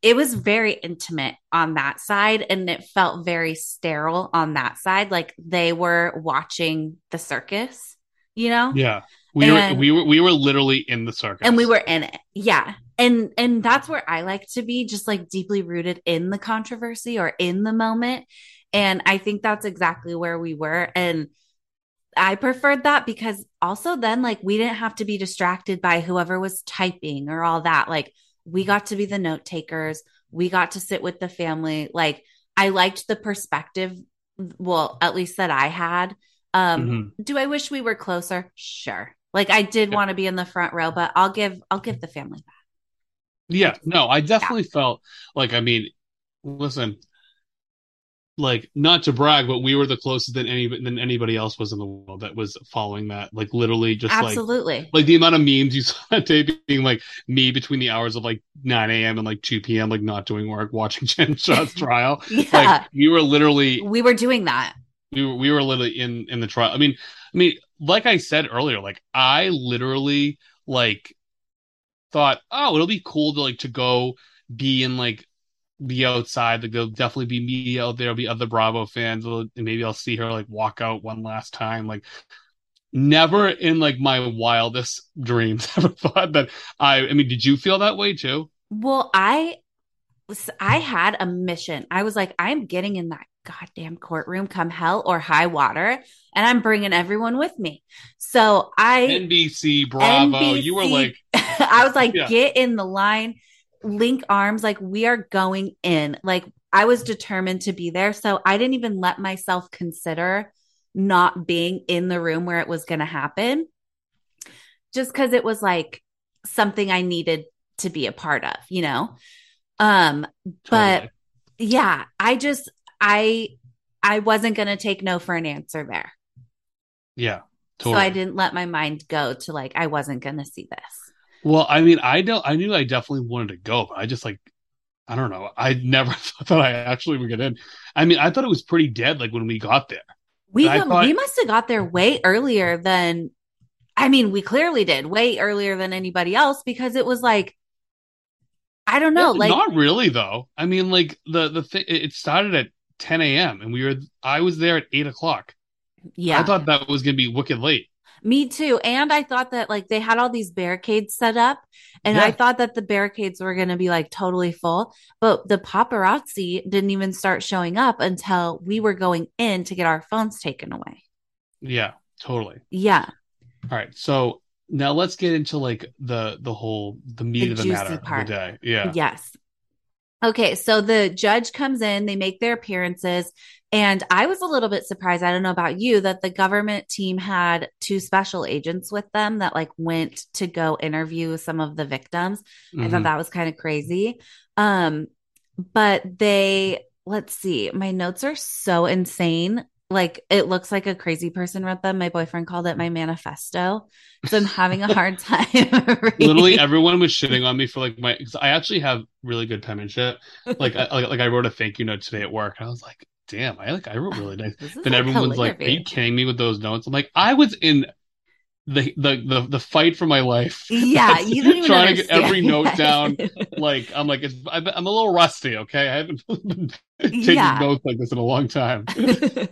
it was very intimate on that side and it felt very sterile on that side. Like they were watching the circus you know? Yeah, we And- were we were we were literally in the circus, and we were in it. Yeah. And and that's where i like to be just like deeply rooted in the controversy or in the moment. And i think that's exactly where we were. And i preferred that because also then like we didn't have to be distracted by whoever was typing or all that. Like we got to be the note takers. We got to sit with the family. Like i liked the perspective well at least that i had. Um Mhm. do i wish we were closer? Sure like i did Yeah. want to be in the front row but i'll give i'll give the family that Yeah, no, I definitely felt like I mean, listen, like not to brag, but we were the closest than any than anybody else was in the world that was following that. Like literally, just like absolutely like the amount of memes you (laughs) saw that day being like me between the hours of like 9 a.m. and like 2 p.m. like not doing work, watching (laughs) Jen Shah's (laughs) trial. yeah Like we were literally we were doing that we were we were literally in in the trial. I mean, I mean, like I said earlier, like I literally like thought, oh, it'll be cool to like to go be in like be outside. Like there'll definitely be me out there. There'll be other Bravo fans. Uh, and maybe I'll see her like walk out one last time. Like never in like my wildest dreams (laughs) ever thought that I. I mean, did you feel that way too? well i i had a mission i was like i'm getting in that goddamn courtroom come hell or high water and i'm bringing everyone with me so i NBC, Bravo. You were like, (laughs) I was like, Yeah. get in the line, link arms. Like, we are going in. Like, I was determined to be there. So I didn't even let myself consider not being in the room where it was going to happen, just because it was like something I needed to be a part of, you know? Um, but totally. yeah, I just, I, I wasn't going to take no for an answer there. yeah, totally. So I didn't let my mind go to like, I wasn't going to see this. Well, I mean, I don't. I knew I definitely wanted to go, but I just like, I don't know. I never (laughs) thought I actually would get in. I mean, I thought it was pretty dead. Like when we got there. We got- thought- we must have got there way earlier than I mean, we clearly did way earlier than anybody else because it was like I don't know, like not really though. I mean, like the the thing. It started at 10 a.m. and we were. I was there at eight o'clock. yeah. I thought that was gonna be wicked late. Me too. And I thought that like they had all these barricades set up and I thought that the barricades were going to be like totally full, but the paparazzi didn't even start showing up until we were going in to get our phones taken away. Yeah, totally. Yeah. All right, so now let's get into like the the whole the meat The of the matter part. of the day. Yeah, Yes. Okay, so the judge comes in, they make their appearances, and I was a little bit surprised. I don't know about you that the government team had two special agents with them that like went to go interview some of the victims. I thought Mhm. that was kind of crazy. Um, but they let's see, my notes are so insane. Like it looks like a crazy person wrote them. My boyfriend called it my manifesto. So I'm having a hard (laughs) time. literally everyone was shitting on me for like my. Cause I actually have really good penmanship. Like, I, like, like I wrote a thank you note today at work, and I was like, "Damn, I like I wrote really nice." Then like everyone's like, "Are you kidding me with those notes?" I'm like, "I was in the the the, the fight for my life." Yeah, you don't (laughs) even trying to get every note down. (laughs) Like, I'm like, it's, I'm a little rusty. Okay, I haven't (laughs) been taking Yeah. notes like this in a long time. but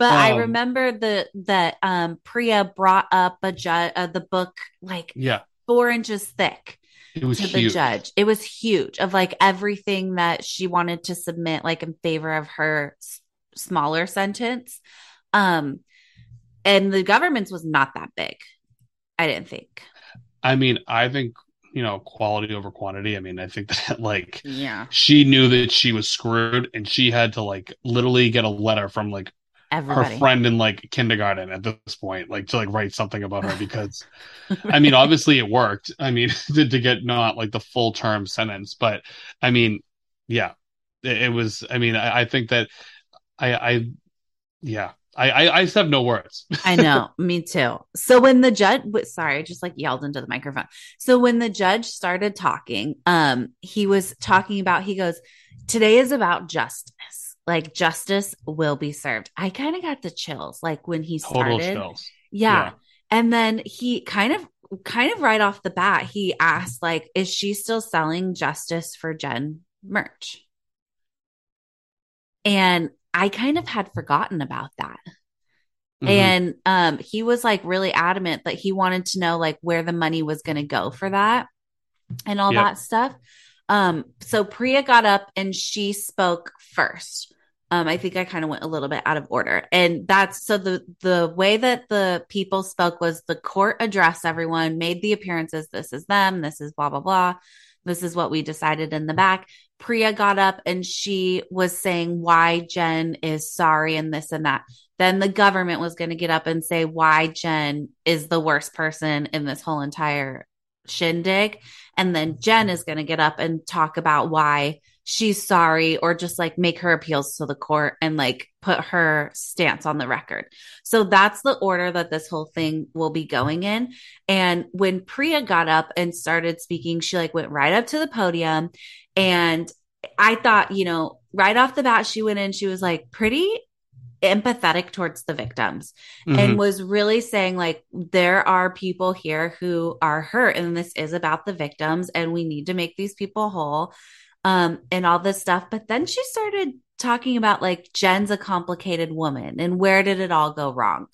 I Um, remember the that um Priya brought up a ju- uh, the book like Yeah, four inches thick it was to the huge. judge. It was huge of like everything that she wanted to submit, like in favor of her s- smaller sentence. Um, and the government's was not that big. I didn't think. I mean, I think you know, quality over quantity. I mean, I think (laughs) that like Yeah. she knew that she was screwed and she had to like literally get a letter from like everybody. her friend in like kindergarten at this point, like to like write something about her because, (laughs) I mean, obviously it worked. I mean, (laughs) to, to get not like the full term sentence, but I mean, yeah, it, it was. I mean, I, I think that I, I, yeah, I, I, I just have no words. (laughs) I know, me too. So when the judge, sorry, I just like yelled into the microphone. So when the judge started talking, um, he was talking about. He goes, "Today is about justice. Like justice will be served." I kind of got the chills, like when he Total started. chills. Yeah. Yeah. And then he kind of kind of right off the bat, he asked like is she still selling justice for Jen merch? And I kind of had forgotten about that. Mhm. And um he was like really adamant that he wanted to know like where the money was going to go for that and all Yep. that stuff. Um so Priya got up and she spoke first. Um, I think I kind of went a little bit out of order. And that's so the the way that the people spoke was the court addressed everyone, made the appearances. This is them, this is blah blah blah. This is what we decided in the back. Priya got up and she was saying why Jen is sorry and this and that. Then the government was going to get up and say why Jen is the worst person in this whole entire shindig. And then Jen is going to get up and talk about why she's sorry or just like make her appeals to the court and like put her stance on the record. So that's the order that this whole thing will be going in. And when Priya got up and started speaking, she like went right up to the podium and I thought, you know, right off the bat she went in she was like pretty empathetic towards the victims Mhm. and was really saying like there are people here who are hurt and this is about the victims and we need to make these people whole um and all this stuff but then she started talking about like Jen's a complicated woman and where did it all go wrong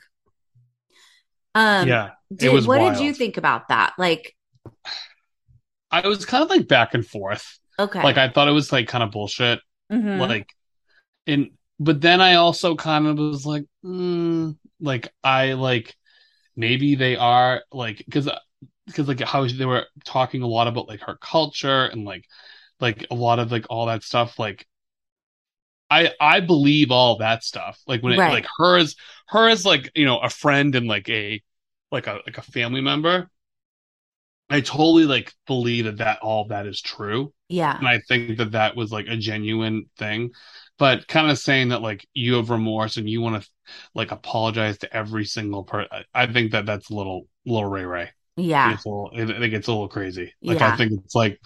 um yeah, did, was what wild. did you think about that like I was kind of like back and forth. okay Like I thought it was like kind of bullshit. Mhm. Like, and but then I also kind of was like, mm, like I like maybe they are like because because like how they were talking a lot about like her culture and like like a lot of like all that stuff like I I believe all that stuff like when it Right. like her as her as like you know a friend and like a like a like a family member I totally like believe that that all that is true yeah and I think that that was like a genuine thing. But kind of saying that like you have remorse and you want to like apologize to every single person, I think that that's a little little ray ray. yeah It's a little, I think it's a little crazy. Like Yeah. I think it's like,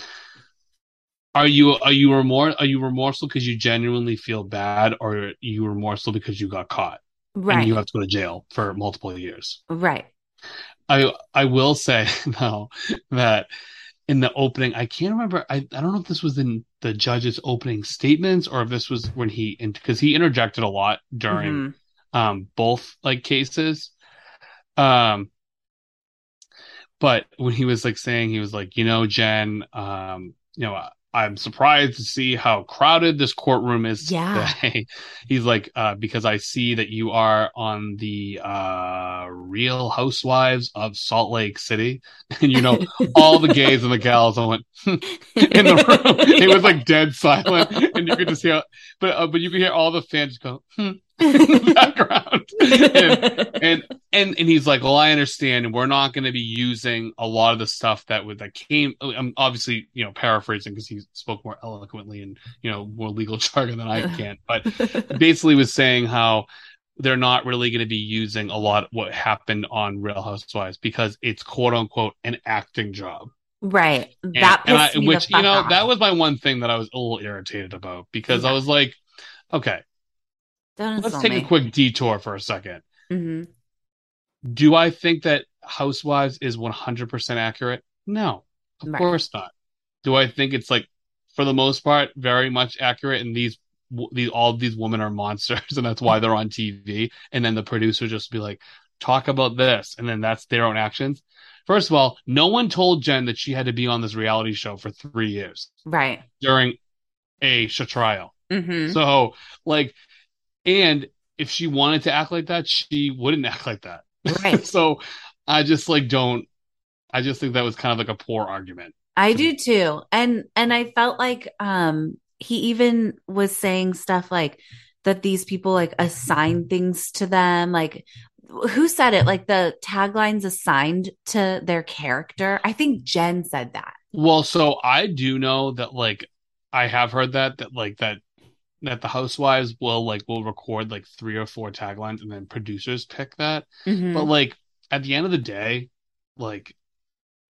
are you are you remorse are you remorseful because you genuinely feel bad, or are you remorseful because you got caught right and you have to go to jail for multiple years? right I I will say (laughs) though that in the opening, I can't remember. I, I don't know if this was in the judge's opening statements or if this was when he because he interjected a lot during Mhm. um both like cases. Um but when he was like saying he was like, you know, Jen, um, you know, I'm surprised to see how crowded this courtroom is Yeah. today. (laughs) He's like, uh, because I see that you are on the uh Real Housewives of Salt Lake City. (laughs) And you know, all the gays and the gals all went (laughs) in the room. It was like dead silent. And you could just hear but uh, but you could hear all the fans go, hmm (laughs) in the (laughs) background. (laughs) and, and and and he's like, well, I understand, we're not going to be using a lot of the stuff that would that came. I'm obviously you know paraphrasing because he spoke more eloquently and you know more legal jargon than I can, but basically was saying how they're not really going to be using a lot of what happened on Real Housewives because it's quote unquote an acting job. right And- that and I- which you know off. that was my one thing that I was a little irritated about because I was like, okay, let's take me. a quick detour for a second. Mhm. Do I think that Housewives is 100% accurate? No, of Right. course not. Do I think it's like, for the most part, very much accurate? And these, these, all these women are monsters, (laughs) and that's why they're on TV. And then the producer just be like, talk about this, and then that's their own actions. First of all, no one told Jen that she had to be on this reality show for three years right during a trial. hmm So, like, and if she wanted to act like that, she wouldn't act like that. right (laughs) so I just like don't. I just think that was kind of like a poor argument. I do me. too. And and I felt like um he even was saying stuff like that these people like assign things to them like who said it like the taglines assigned to their character i think jen said that Well, so I do know that like I have heard that that like that that the housewives will like will record like three or four taglines and then producers pick that. Mhm. But like at the end of the day, like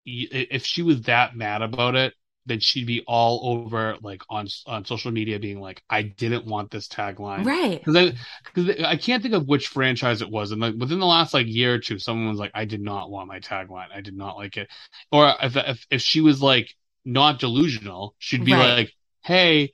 y- if she was that mad about it, then she'd be all over like on on social media being like, I didn't want this tagline. right Because I, because I can't think of which franchise it was, and like within the last like year or two, someone was like, "I did not want my tagline. I did not like it." Or if if, if she was like not delusional, she'd be Right. like, "Hey,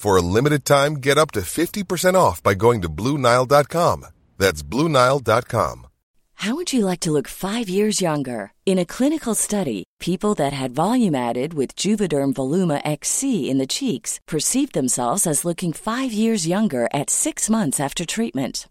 For a limited time, get up to 50% off by going to BlueNile.com. That's BlueNile.com. How would you like to look five years younger? In a clinical study, people that had volume added with Juvederm Voluma XC in the cheeks perceived themselves as looking five years younger at six months after treatment.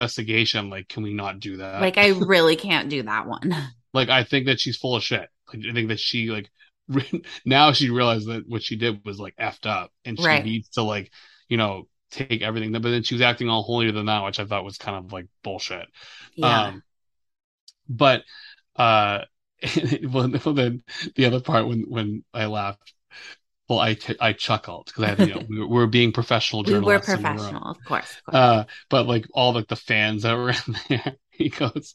Investigation. Like, can we not do that? like i really can't do that one (laughs) like I think that she's full of shit. Like I think that she like (laughs) re- now she realized that what she did was like effed up, and she Right. needs to like you know take everything. But then she was acting all holier than thou, which I thought was kind of like bullshit. yeah Um, but uh, (laughs) well, well, then the other part when when I laughed, well, I t- I chuckled because I had you know we were, we were being professional journalists. (laughs) we were journalists. in the room. professional of course, of course. Uh, but like all like the fans that were (laughs) in there, he goes,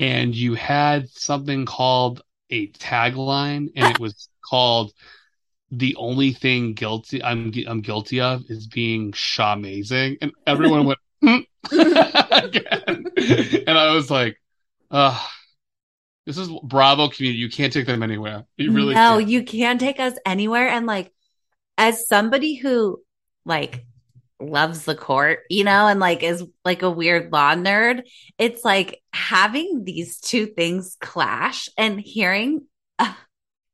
and you had something called a tagline, and it was (laughs) called "The only thing guilty I'm I'm guilty of is being amazing," and everyone went again, and I was like, "Ugh." This is Bravo community. You can't take them anywhere. You really no can't. you can take us anywhere and like as somebody who like loves the court you know and like is like a weird law nerd it's like having these two things clash and hearing a,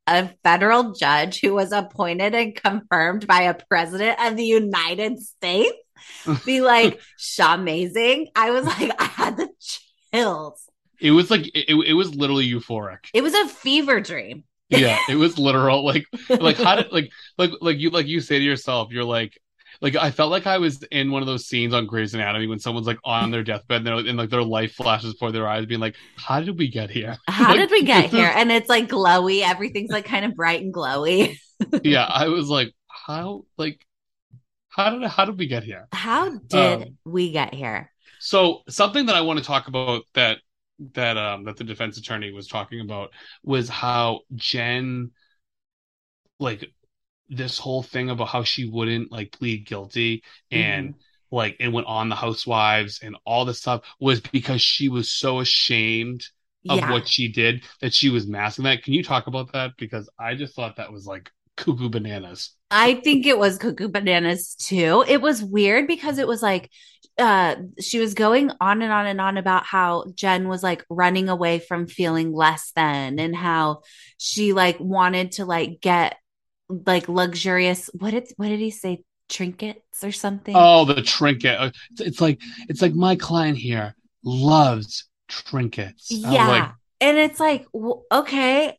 a federal judge who was appointed and confirmed by a president of the united states be like (laughs) amazing i was like i had the chills It was like it, it was literally euphoric. it was a fever dream yeah it was literal like (laughs) like how did like like like you like you say to yourself you're like like I felt like I was in one of those scenes on Grey's Anatomy when someone's like on their deathbed and, they're, and like their life flashes before their eyes, being like, "How did we get here? (laughs) How Like, did we get (laughs) here?" And it's like glowy. Everything's like kind of bright and glowy. yeah, I was like, "How? Like, how did how did we get here?" How did Um, we get here? So something that I want to talk about that that um that the defense attorney was talking about was how Jen like this whole thing about how she wouldn't like plead guilty and like it went on the housewives and all this stuff was because she was so ashamed of Yeah. what she did that she was masking that. Can you talk about that? Because I just thought that was like cuckoo bananas. I think it was Cuckoo Bananas too. It was weird because it was like uh she was going on and on and on about how Jen was like running away from feeling less than and how she like wanted to like get like luxurious what did what did he say trinkets or something? Oh, the trinket. Uh, It's, it's like it's like my client here loves trinkets. Yeah. like, and it's like, okay,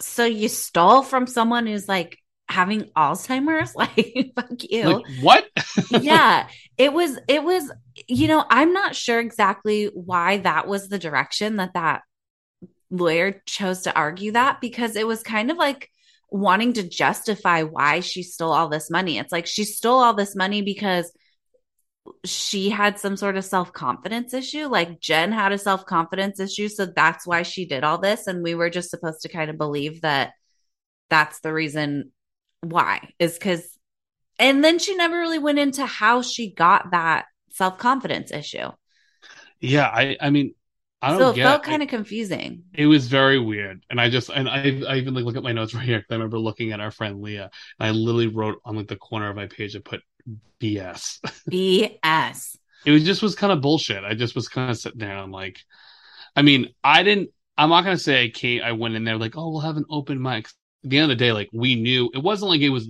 so you stole from someone who's like having Alzheimer's. (laughs) Like, fuck you. Like, what? (laughs) yeah. It was, it was, you know, I'm not sure exactly why that was the direction that that lawyer chose to argue that because it was kind of like wanting to justify why she stole all this money. It's like she stole all this money because she had some sort of self confidence issue. Like Jen had a self confidence issue. So that's why she did all this. And we were just supposed to kind of believe that that's the reason why, is because, and then she never really went into how she got that self confidence issue. Yeah. I, I mean, I don't so it felt kind of confusing. It was very weird, and I just and I I even like look at my notes right here because I remember looking at our friend Leah, and I literally wrote on like the corner of my page I put BS. (laughs) BS. it was just was kind of bullshit. I just was kind of sitting there. I'm like, I mean, I didn't. I'm not gonna say I came. I went in there like, oh, we'll have an open mic. At the end of the day, like we knew it wasn't like it was.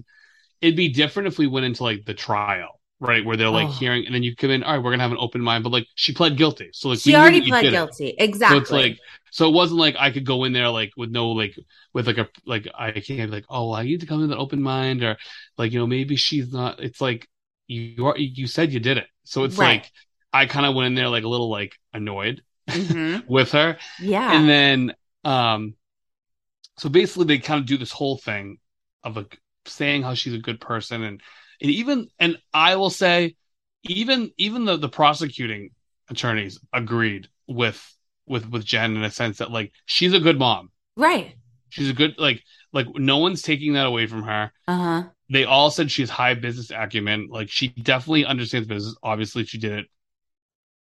It'd be different if we went into like the trial right? Where they're like Oh. hearing, and then you come in. All right, we're gonna have an open mind, but like she pled guilty, so like She already pled did it. guilty. Exactly. So it's like, so it wasn't like I could go in there like with no like with like a like I can't be like oh I need to come in with an open mind or like you know maybe she's not. It's like you are you said you did it, so it's Right. like I kind of went in there like a little like annoyed Mhm. (laughs) with her, Yeah. and then um, so basically they kind of do this whole thing of like saying how she's a good person and and even and I will say even even the the prosecuting attorneys agreed with with with Jen in a sense that like she's a good mom. right. She's a good like like no one's taking that away from her. Uh huh. They all said she's high business acumen. Like she definitely understands business. Obviously, she did it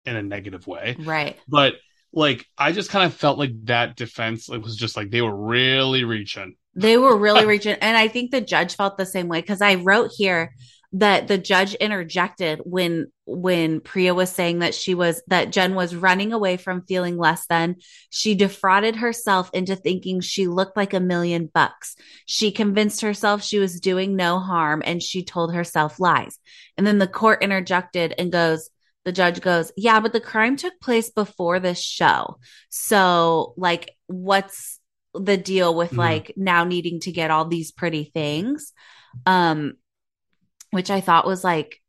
in a negative way. Right. But like I just kind of felt like that defense like was just like they were really reaching. They were really (laughs) reaching. And I think the judge felt the same way because I wrote here that the judge interjected when when Priya was saying that she was that Jen was running away from feeling less than. She defrauded herself into thinking she looked like a million bucks. She convinced herself she was doing no harm and she told herself lies. And then the court interjected and goes, the judge goes, Yeah, but the crime took place before this show. So, like, what's the deal with Mhm. like now needing to get all these pretty things? Um, which I thought was like,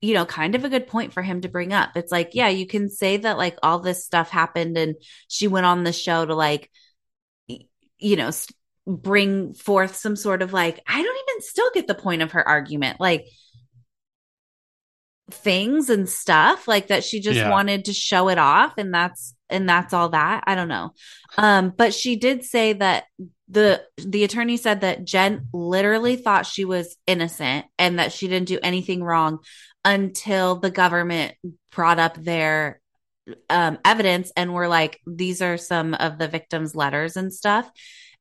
you know, kind of a good point for him to bring up. It's like, yeah, you can say that like all this stuff happened and she went on the show to like, you know, bring forth some sort of like, I don't even still get the point of her argument. Like, things and stuff like that she just Yeah. wanted to show it off and that's and that's all that. I don't know. Um but she did say that the the attorney said that jen literally thought she was innocent and that she didn't do anything wrong until the government brought up their um evidence and were like these are some of the victims letters and stuff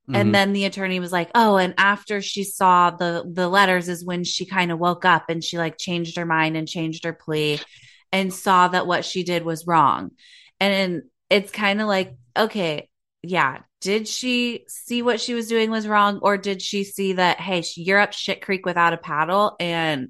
Mhm. and then the attorney was like, "Oh, and after she saw the the letters is when she kind of woke up and she like changed her mind and changed her plea and saw that what she did was wrong." And it's kind of like, okay, yeah, did she see what she was doing was wrong or did she see that hey, you're up shit creek without a paddle and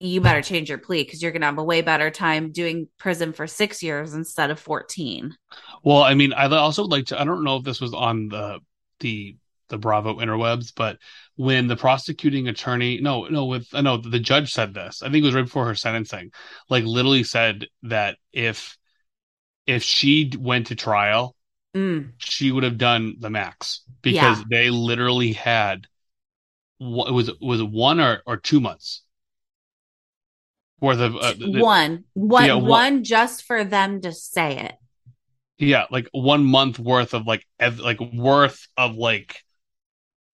you better change your plea because you're going to have a way better time doing prison for 6 years instead of 14. Well, I mean, I also would like to. I don't know if this was on the the the Bravo interwebs, but when the prosecuting attorney, no, no, with I know the judge said this. I think it was right before her sentencing. Like, literally said that if if she went to trial, Mm, she would have done the max because Yeah. they literally had wha- it was was one or or two months worth of uh, the- one one yeah, one- one just for them to say it Yeah, like one month worth of like ev- like worth of like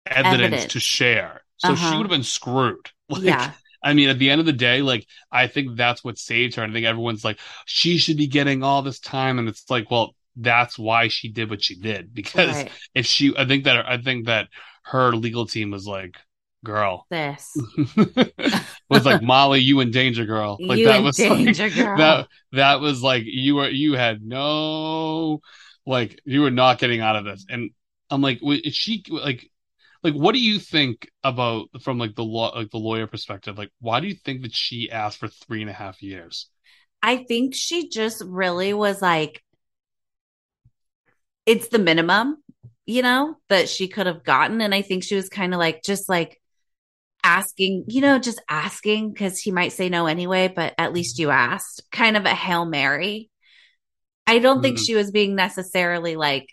evidence, Evidence. to share. So she Uh-huh. would have been screwed. (laughs) Like, yeah I mean, at the end of the day, like I think that's what saved her. And I think everyone's like, she should be getting all this time, and it's like, well, that's why she did what she did. (laughs) Because right if she, I think that I think that her legal team was like, girl, this (laughs) was like Molly, you in danger, girl. Like You that was like- (laughs) girl. that that was like you were you had no like you were not getting out of this. And I'm like, is she like like what do you think about from like the law like the lawyer perspective? Like, why do you think that she asked for three and a half years? i think she just really was like it's the minimum you know, that she could have gotten. And I think she was kind of like, just like asking, you know, just asking because he might say no anyway, but at least you asked, kind of a Hail Mary. I don't think Mm. she was being necessarily like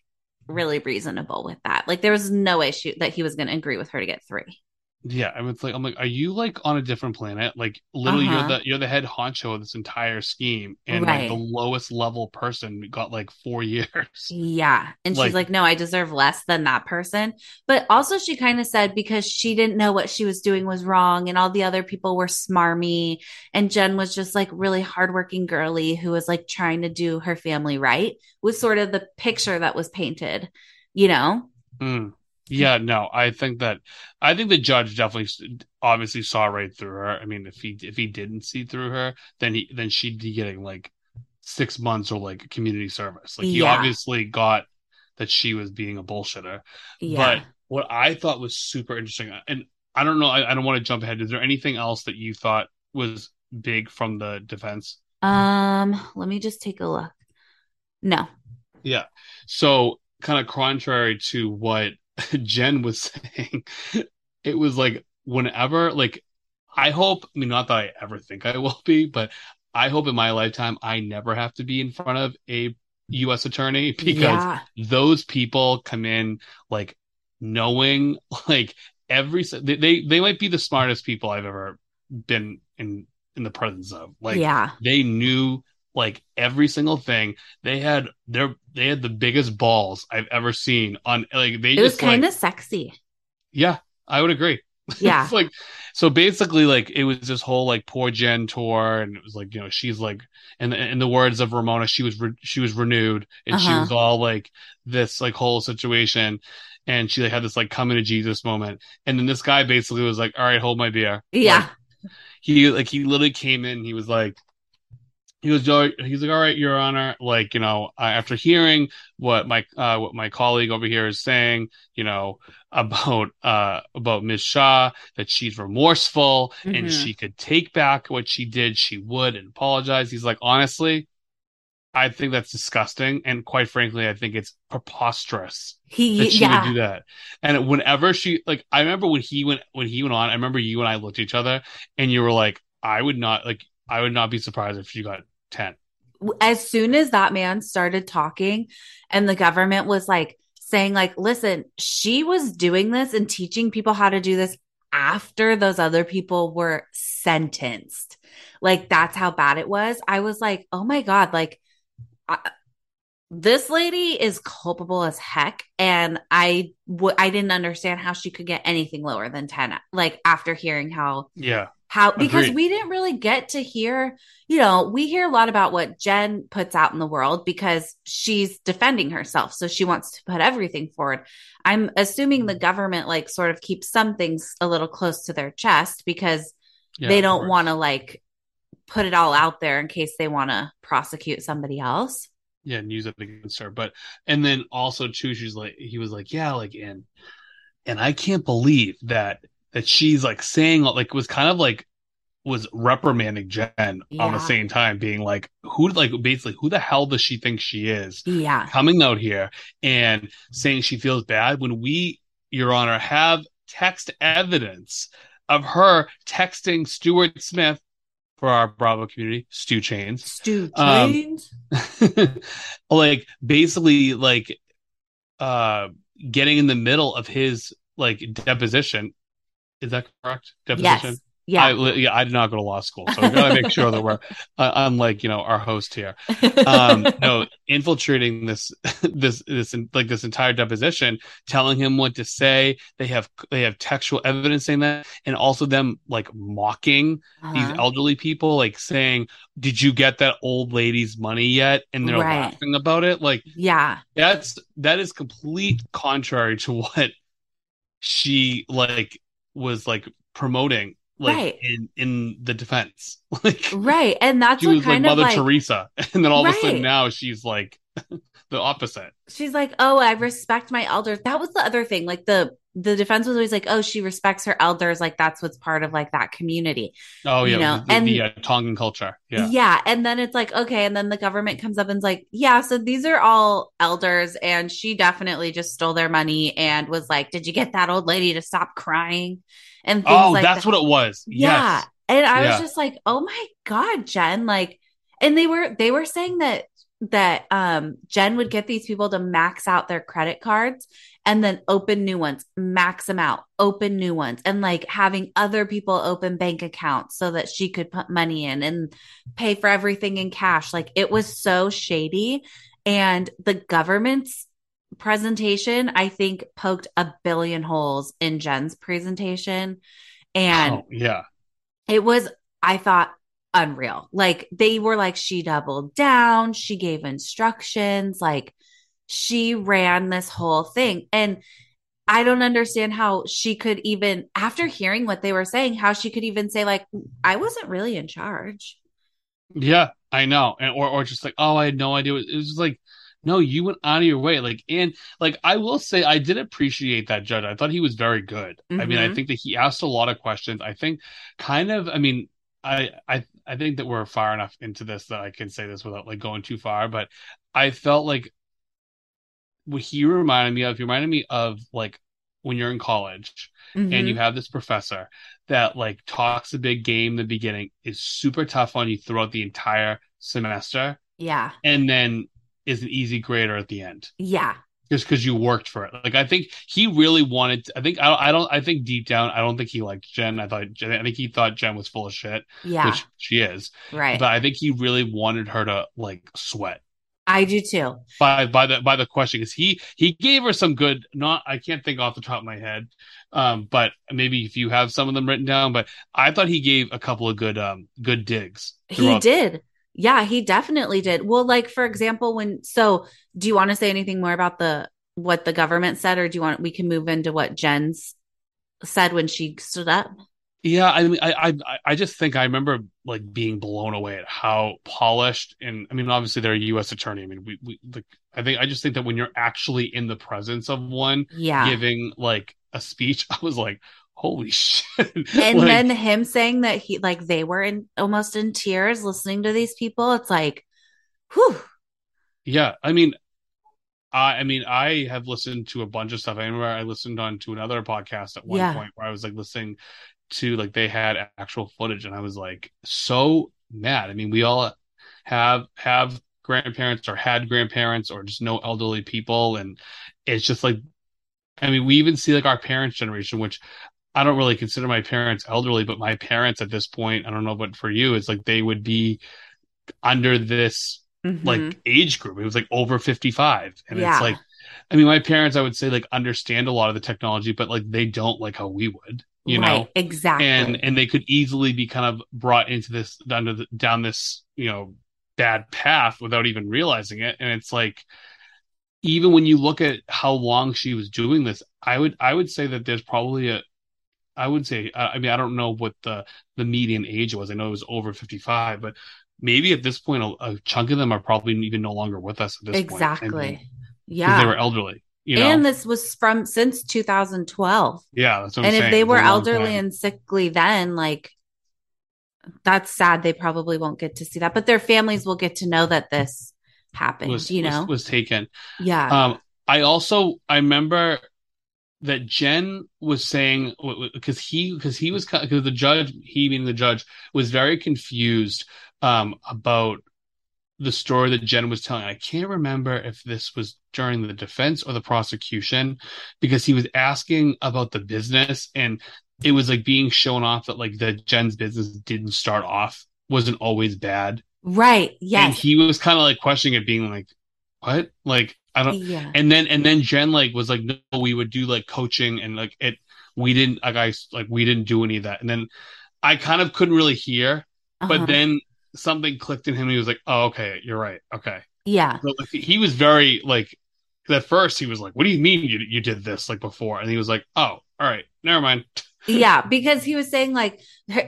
really reasonable with that. Like there was no issue that he was going to agree with her to get three. Yeah, I was like, I'm like, are you like on a different planet? Like, literally, Uh-huh. you're the you're the head honcho of this entire scheme, and like the lowest level person got like four (laughs) years. Yeah. And Like- she's like, no, I deserve less than that person. But also, she kind of said because she didn't know what she was doing was wrong and all the other people were smarmy. And Jen was just like really hardworking girly who was like trying to do her family right, was sort of the picture that was painted, you know? Mm. Yeah, no, I think that I think the judge definitely obviously saw right through her. I mean, if he if he didn't see through her, then he then she'd be getting like six months or like community service. Like he Yeah. obviously got that she was being a bullshitter. Yeah. But what I thought was super interesting, and I don't know, I, I don't want to jump ahead. Is there anything else that you thought was big from the defense? um, let me just take a look. No. Yeah. So kind of contrary to what (laughs) Jen was saying, it was like whenever, like, I hope, I mean, not that I ever think I will be, but I hope in my lifetime I never have to be in front of a U.S. attorney (laughs) because Yeah. those people come in like knowing (laughs) like every they, they they might be the smartest people I've ever been in in the presence of. Like Yeah. they knew like every single thing. They had their they had the biggest balls I've ever seen on like they It was just kind like of sexy. yeah, I would agree. (laughs) Yeah. It's like so basically like it was this whole like poor Jen tour and it was like you know she's like in the, in the words of Ramona she was re- she was renewed and she Uh-huh. was all like this like whole situation and she like, had this like coming to Jesus moment and then this guy basically was like all right hold my beer Yeah. Like, he like he literally came in he was like he was he's like all right your honor like you know uh, after hearing what my uh what my colleague over here is saying you know about uh about Ms. Shah that she's remorseful and Mhm. she could take back what she did she would and apologize he's like honestly I think that's disgusting and quite frankly I think it's preposterous He, that she yeah. would do that. And whenever she like I remember when he went when he went on, I remember you and I looked at each other and you were like, I would not like I would not be surprised if she got 10. as soon as that man started talking and the government was like saying like listen she was doing this and teaching people how to do this after those other people were sentenced like that's how bad it was i was like oh my god like I, this lady is culpable as heck and i w- i didn't understand how she could get anything lower than 10 like after hearing how Yeah. How because Agreed. we didn't really get to hear you know we hear a lot about what jen puts out in the world because she's defending herself. So she wants to put everything forward. I'm assuming the mm-hmm. government like sort of keeps some things a little close to their chest because Yeah, they don't want to like put it all out there in case they want to prosecute somebody else. Yeah, and use it against her. But and then also too, she's like he was like, Yeah, like and and I can't believe that that she's like saying like was kind of like was reprimanding Jen on the same time, being like, who like basically who the hell does she think she is? yeah coming out here and saying she feels bad when we, Your Honor, have text evidence of her texting Stuart Smith for our Bravo community, Stu Chains. Stu Um, Chains? (laughs) like basically like uh getting in the middle of his like deposition. Is that correct? Deposition? yes yeah I, yeah, I did not go to law school, so we gotta make sure that we're (laughs) uh, unlike you know our host here. Um, (laughs) no, infiltrating this (laughs) this this like this entire deposition, telling him what to say. They have they have textual evidence saying that, and also them like mocking these Uh-huh. elderly people, like saying, "Did you get that old lady's money yet?" And they're Right. laughing about it. Like yeah that's that is complete contrary to what she like was like promoting like Right. in in the defense (laughs) like right and that's she was like mother like teresa (laughs) and then all of a sudden now she's like (laughs) the opposite she's like, "Oh, I respect my elders." That was the other thing. Like the the defense was always like, oh, she respects her elders. Like that's what's part of like that community. Oh yeah, you know? the, and the uh, Tongan culture. Yeah. yeah. And then it's like, okay. And then the government comes up and's like, yeah, so these are all elders. And she definitely just stole their money and was like, did you get that old lady to stop crying? And things Oh, like that's that. what it was. Yeah. Yes. And I was just like, oh my God, Jen. Like, and they were they were saying that that um Jen would get these people to max out their credit cards and then open new ones, max them out, open new ones, and like having other people open bank accounts so that she could put money in and pay for everything in cash. Like it was so shady. And the government's presentation, I think, poked a billion holes in Jen's presentation. And Oh, yeah. it was i thought unreal like they were like she doubled down she gave instructions like she ran this whole thing and i don't understand how she could even after hearing what they were saying how she could even say like i wasn't really in charge Yeah, I know. And or or just like, oh, I had no idea. It was just like, no, you went out of your way. Like, and like I will say I did appreciate that judge. I thought he was very good. I mean, I Mhm. think that he asked a lot of questions. I think kind of, I mean, I I I think that we're far enough into this that I can say this without like going too far, but I felt like what he reminded me of, he reminded me of like when you're in college and Mhm. you have this professor that like talks a big game in the beginning, is super tough on you throughout the entire semester, yeah and then is an easy grader at the end yeah just because you worked for it. Like I think he really wanted. To, I think I, I don't. I think deep down, I don't think he liked Jen. I thought Jen, I think he thought Jen was full of shit, yeah which she is. right But I think he really wanted her to like sweat i do too by by the by the question because he he gave her some good. Not I can't think off the top of my head, um, but maybe if you have some of them written down. But I thought he gave a couple of good um good digs. He did. Yeah, he definitely did. Well, like for example, when so do you want to say anything more about the what the government said, or do you want we can move into what Jen's said when she stood up? Yeah, I mean, I, I, I just think I remember like being blown away at how polished and I mean, obviously they're a U.S. attorney. I mean, we, we like, I think I just think that when you're actually in the presence of one Yeah. giving like a speech, (laughs) I was like, holy (laughs) shit! And Like, then him saying that he like they were in almost in tears listening to these people. It's like, whew. yeah, I mean, I, I mean, I have listened to a bunch of stuff. I remember I listened on to another podcast at one Yeah. point where I was like listening to like they had actual footage, and I was like so mad. I mean, we all have have grandparents or had grandparents or just know elderly people, and it's just like, I mean, we even see like our parents' generation, which I don't really consider my parents elderly, but my parents at this point, I don't know, but for you, it's like they would be under this Mhm. like age group. It was like over 55. And Yeah. it's like, I mean, my parents, I would say, like understand a lot of the technology, but like they don't like how we would, you Right, know? exactly. And and they could easily be kind of brought into this under the, down this, you know, bad path without even realizing it. And it's like even when you look at how long she was doing this, I would I would say that there's probably a I would say I I mean I don't know what the the median age was. I know it was over 55, but maybe at this point a, a chunk of them are probably even no longer with us at this point. exactly. Yeah. they were elderly. You know, and this was from since 2012. yeah, that's what and I'm if saying. they were elderly time. and sickly then like that's sad they probably won't get to see that but their families will get to know that this happened was you was- know was, taken. yeah Um, I also I remember that Jen was saying because he because he was because the judge he being the judge was very confused um about the story that Jen was telling. I can't remember if this was during the defense or the prosecution because he was asking about the business and it was like being shown off that like the Jen's business didn't start off wasn't always bad. right Yeah. And he was kind of like questioning it, being like, "What? Like, I don't." yeah And then and then Jen like was like, "No, we would do like coaching and like it. We didn't like I like we didn't do any of that." And then I kind of couldn't really hear, Uh-huh. but then something clicked in him. And he was like, "Oh, okay, you're right. Okay." yeah So, like, he was very like At first, he was like, "What do you mean you you did this like before?" And he was like, "Oh, all right, never mind." (laughs) yeah because he was saying like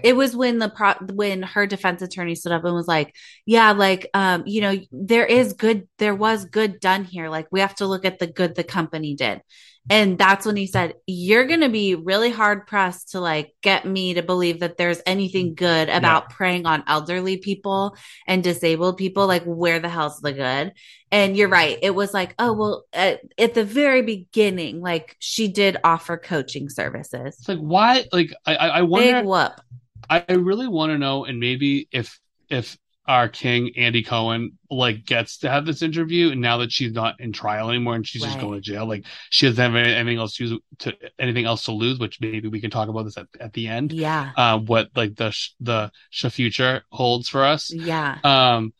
it was when the pro when her defense attorney stood up and was like yeah like um you know there is good there was good done here like we have to look at the good the company did And that's when he said, You're going to be really hard pressed to like get me to believe that there's anything mm. good about yeah. preying on elderly people and disabled people. Like, where the hell's the good? And you're right. It was like, oh, well, at, at the very beginning, like she did offer coaching services. It's like, why? Like, I, I wonder. Big whoop. I really want to know, and maybe if, if, our king Andy Cohen like gets to have this interview, and now that she's not in trial anymore and she's right. just going to jail, like she doesn't have anything else to, to anything else to lose. Which maybe we can talk about this at, at the end. Yeah. Uh, what like the the future holds for us. Yeah. Um,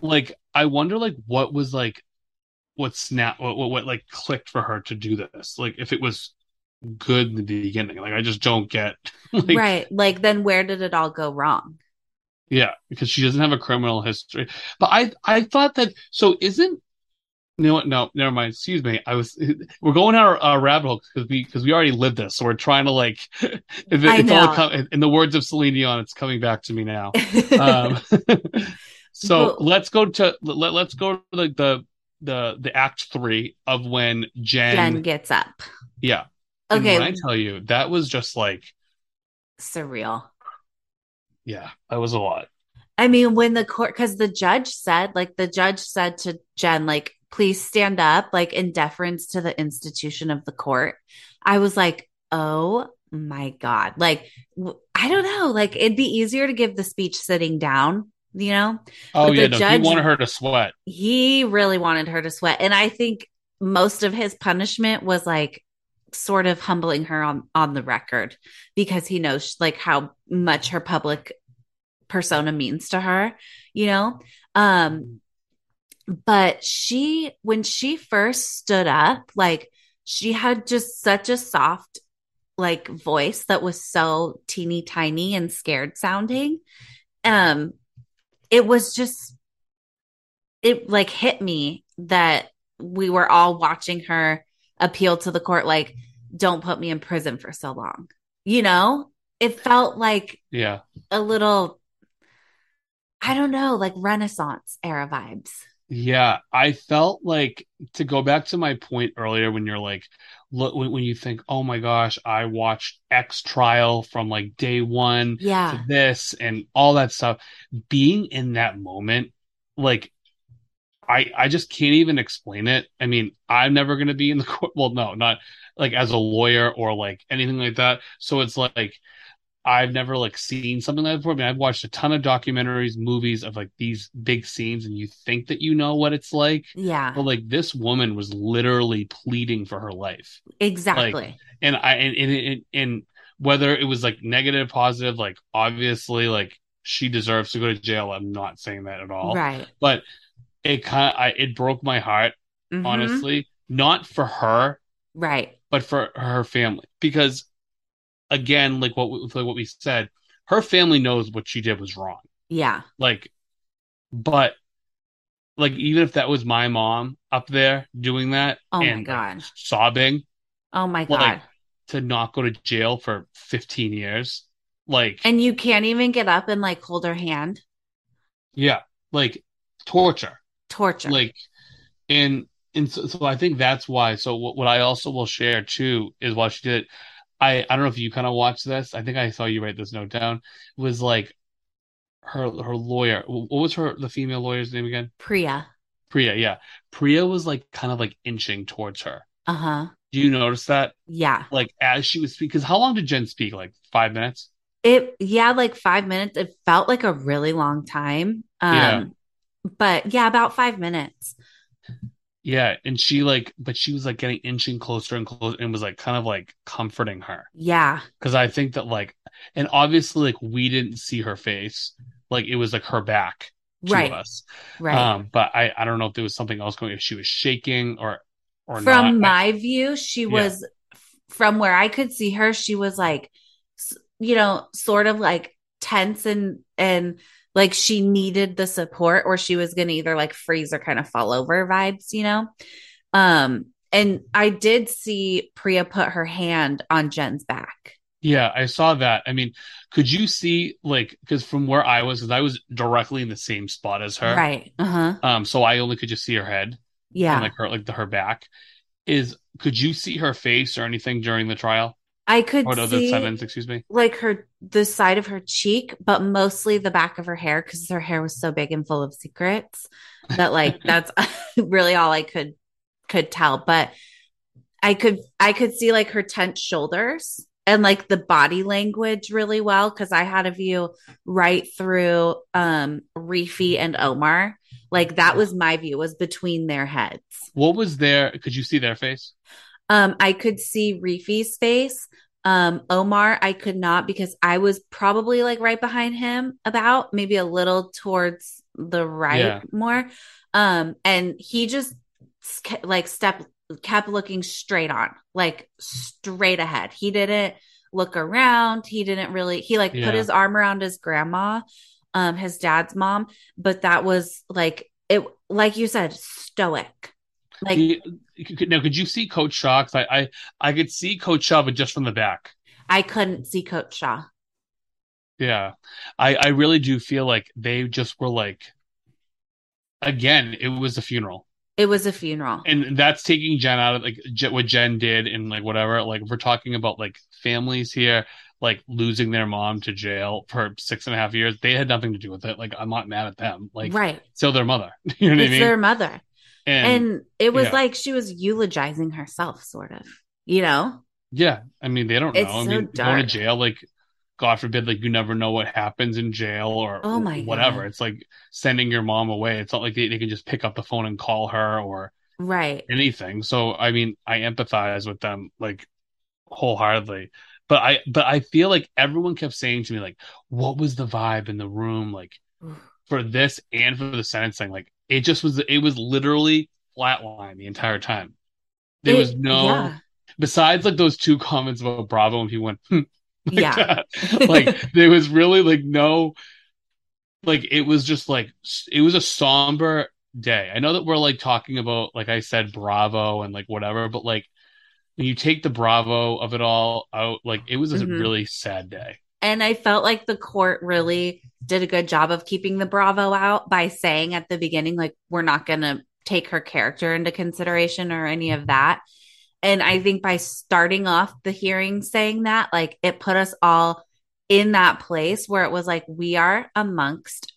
like I wonder like what was like what snap what, what, what like clicked for her to do this. Like if it was good in the beginning. Like I just don't get (laughs) like, right. Like then where did it all go wrong? Yeah, because she doesn't have a criminal history. But I I thought that so isn't you know what? No, never mind. Excuse me. I was (laughs) we're going our, our rabbit hole because we because we already lived this, so we're trying to like. (laughs) If it, I it's know. All, in the words of Celine Dion, it's coming back to me now. (laughs) um, so but, let's go to let, let's go to the, the the the act three of when Jen Jen gets up. Yeah. Okay. I tell you that was just like surreal yeah, that was a lot. I mean, when the court, because the judge said, like, the judge said to Jen, like, please stand up, like, in deference to the institution of the court. I was like, oh my God. Like, I don't know. Like, it'd be easier to give the speech sitting down, you know? Oh, but yeah. No, judge, he wanted her to sweat. He really wanted her to sweat. And I think most of his punishment was like, sort of humbling her on on the record because he knows like how much her public persona means to her, you know? Um, but she, when she first stood up, like she had just such a soft, like voice that was so teeny tiny and scared sounding. Um, it was just, it like hit me that we were all watching her appeal to the court, like, don't put me in prison for so long. You know, it felt like yeah a little I don't know, like Renaissance era vibes. Yeah, I felt like to go back to my point earlier when you're like, look, when, when you think, oh my gosh, I watched X trial from like day one yeah. to this and all that stuff. Being in that moment, like, I I just can't even explain it. I mean, I'm never gonna be in the (laughs) court. Well, no, not like as a lawyer or like anything like that. So it's like I've never like seen something like that before. I mean, I've watched a ton of documentaries, movies of like these big scenes, and you think that you know what it's like. Yeah. But like this woman was literally pleading for her life. Exactly. Like, and I and, and and whether it was like negative, positive, like obviously like she deserves to go to jail. I'm not saying that at all. Right. But it kind of I, it broke my heart, mm-hmm. honestly. Not for her. Right. But for her family because again, like what we, like what we said, her family knows what she did was wrong. Yeah. Like, but like even if that was my mom up there doing that, oh and, my god, like, sobbing. Oh my god. Like, to not go to jail for 15 years. Like And you can't even get up and like hold her hand. Yeah. Like torture. Torture. Like and and so, so I think that's why. So what, what I also will share too is while she did I I don't know if you kind of watched this. I think I saw you write this note down. Was like her her lawyer. What was her the female lawyer's name again? Priya. Priya, yeah. Priya was like kind of like inching towards her. Uh huh. Do you notice that? Yeah. Like as she was speaking, because how long did Jen speak? Like five minutes. It yeah, like five minutes. It felt like a really long time. Um, yeah. But yeah, about five minutes. Yeah, and she like, but she was like getting inching closer and closer, and was like kind of like comforting her. Yeah, because I think that like, and obviously like we didn't see her face, like it was like her back to right. us, right? Um, but I I don't know if there was something else going, if she was shaking or or from not. my I, view, she was from where I could see her, she was like, you know, sort of like tense and and like she needed the support or she was going to either like freeze or kind of fall over vibes, you know? Um, and I did see Priya put her hand on Jen's back. Yeah, I saw that. I mean, could you see like because from where I was, because I was directly in the same spot as her, right? Uh huh. Um, so I only could just see her head, yeah, and, like her like the, her back, is could you see her face or anything during the trial? I could Or no, see sentence, excuse me. like her the side of her cheek, but mostly the back of her hair because her hair was so big and full of secrets that like (laughs) that's (laughs) really all I could could tell. But I could I could see like her tense shoulders and like the body language really well because I had a view right through um Reefy and Omar. Like that was my view was between their heads. What was there? Could you see their face? Um, I could see Reefy's face. Um, Omar, I could not because I was probably like right behind him, about maybe a little towards the right Yeah. more. Um, and he just like stepped, kept looking straight on, like straight ahead. He didn't look around. He didn't really, he like Yeah. put his arm around his grandma, um, his dad's mom, but that was like, it, like you said, stoic. Like, now, could you see Coach Shah? I, I, I could see Coach Shah, but just from the back. I couldn't see Coach Shah. Yeah, I, I really do feel like they just were like, again, it was a funeral, It was a funeral. and that's taking Jen out of like what Jen did and like whatever. Like, if we're talking about like families here, like losing their mom to jail for six and a half years. They had nothing to do with it. Like, I'm not mad at them. Like, right. still their mother. (laughs) You know what it's I mean? their mother. And, it was yeah. like she was eulogizing herself, sort of, you know? Yeah, I mean they don't know. It's I so mean, going to jail, like God forbid, like you never know what happens in jail or Oh my whatever. God. It's like sending your mom away. It's not like they, they can just pick up the phone and call her or Right. anything. So I mean, I empathize with them like wholeheartedly. But I but I feel like everyone kept saying to me like, what was the vibe in the room like for this and for the sentencing? Like it just was it was literally flatline the entire time. There It- was no yeah. besides like those two comments about Bravo and he went hmm, (laughs) like Yeah. that, (laughs) like there was really like no like it was just like it was a somber day. I know that we're like talking about like I said Bravo and like whatever, but like when you take the Bravo of it all out, like it was a Mhm. really sad day. And I felt like the court really did a good job of keeping the Bravo out by saying at the beginning, like, we're not going to take her character into consideration or any of that. And I think by starting off the hearing saying that, like, it put us all in that place where it was like, we are amongst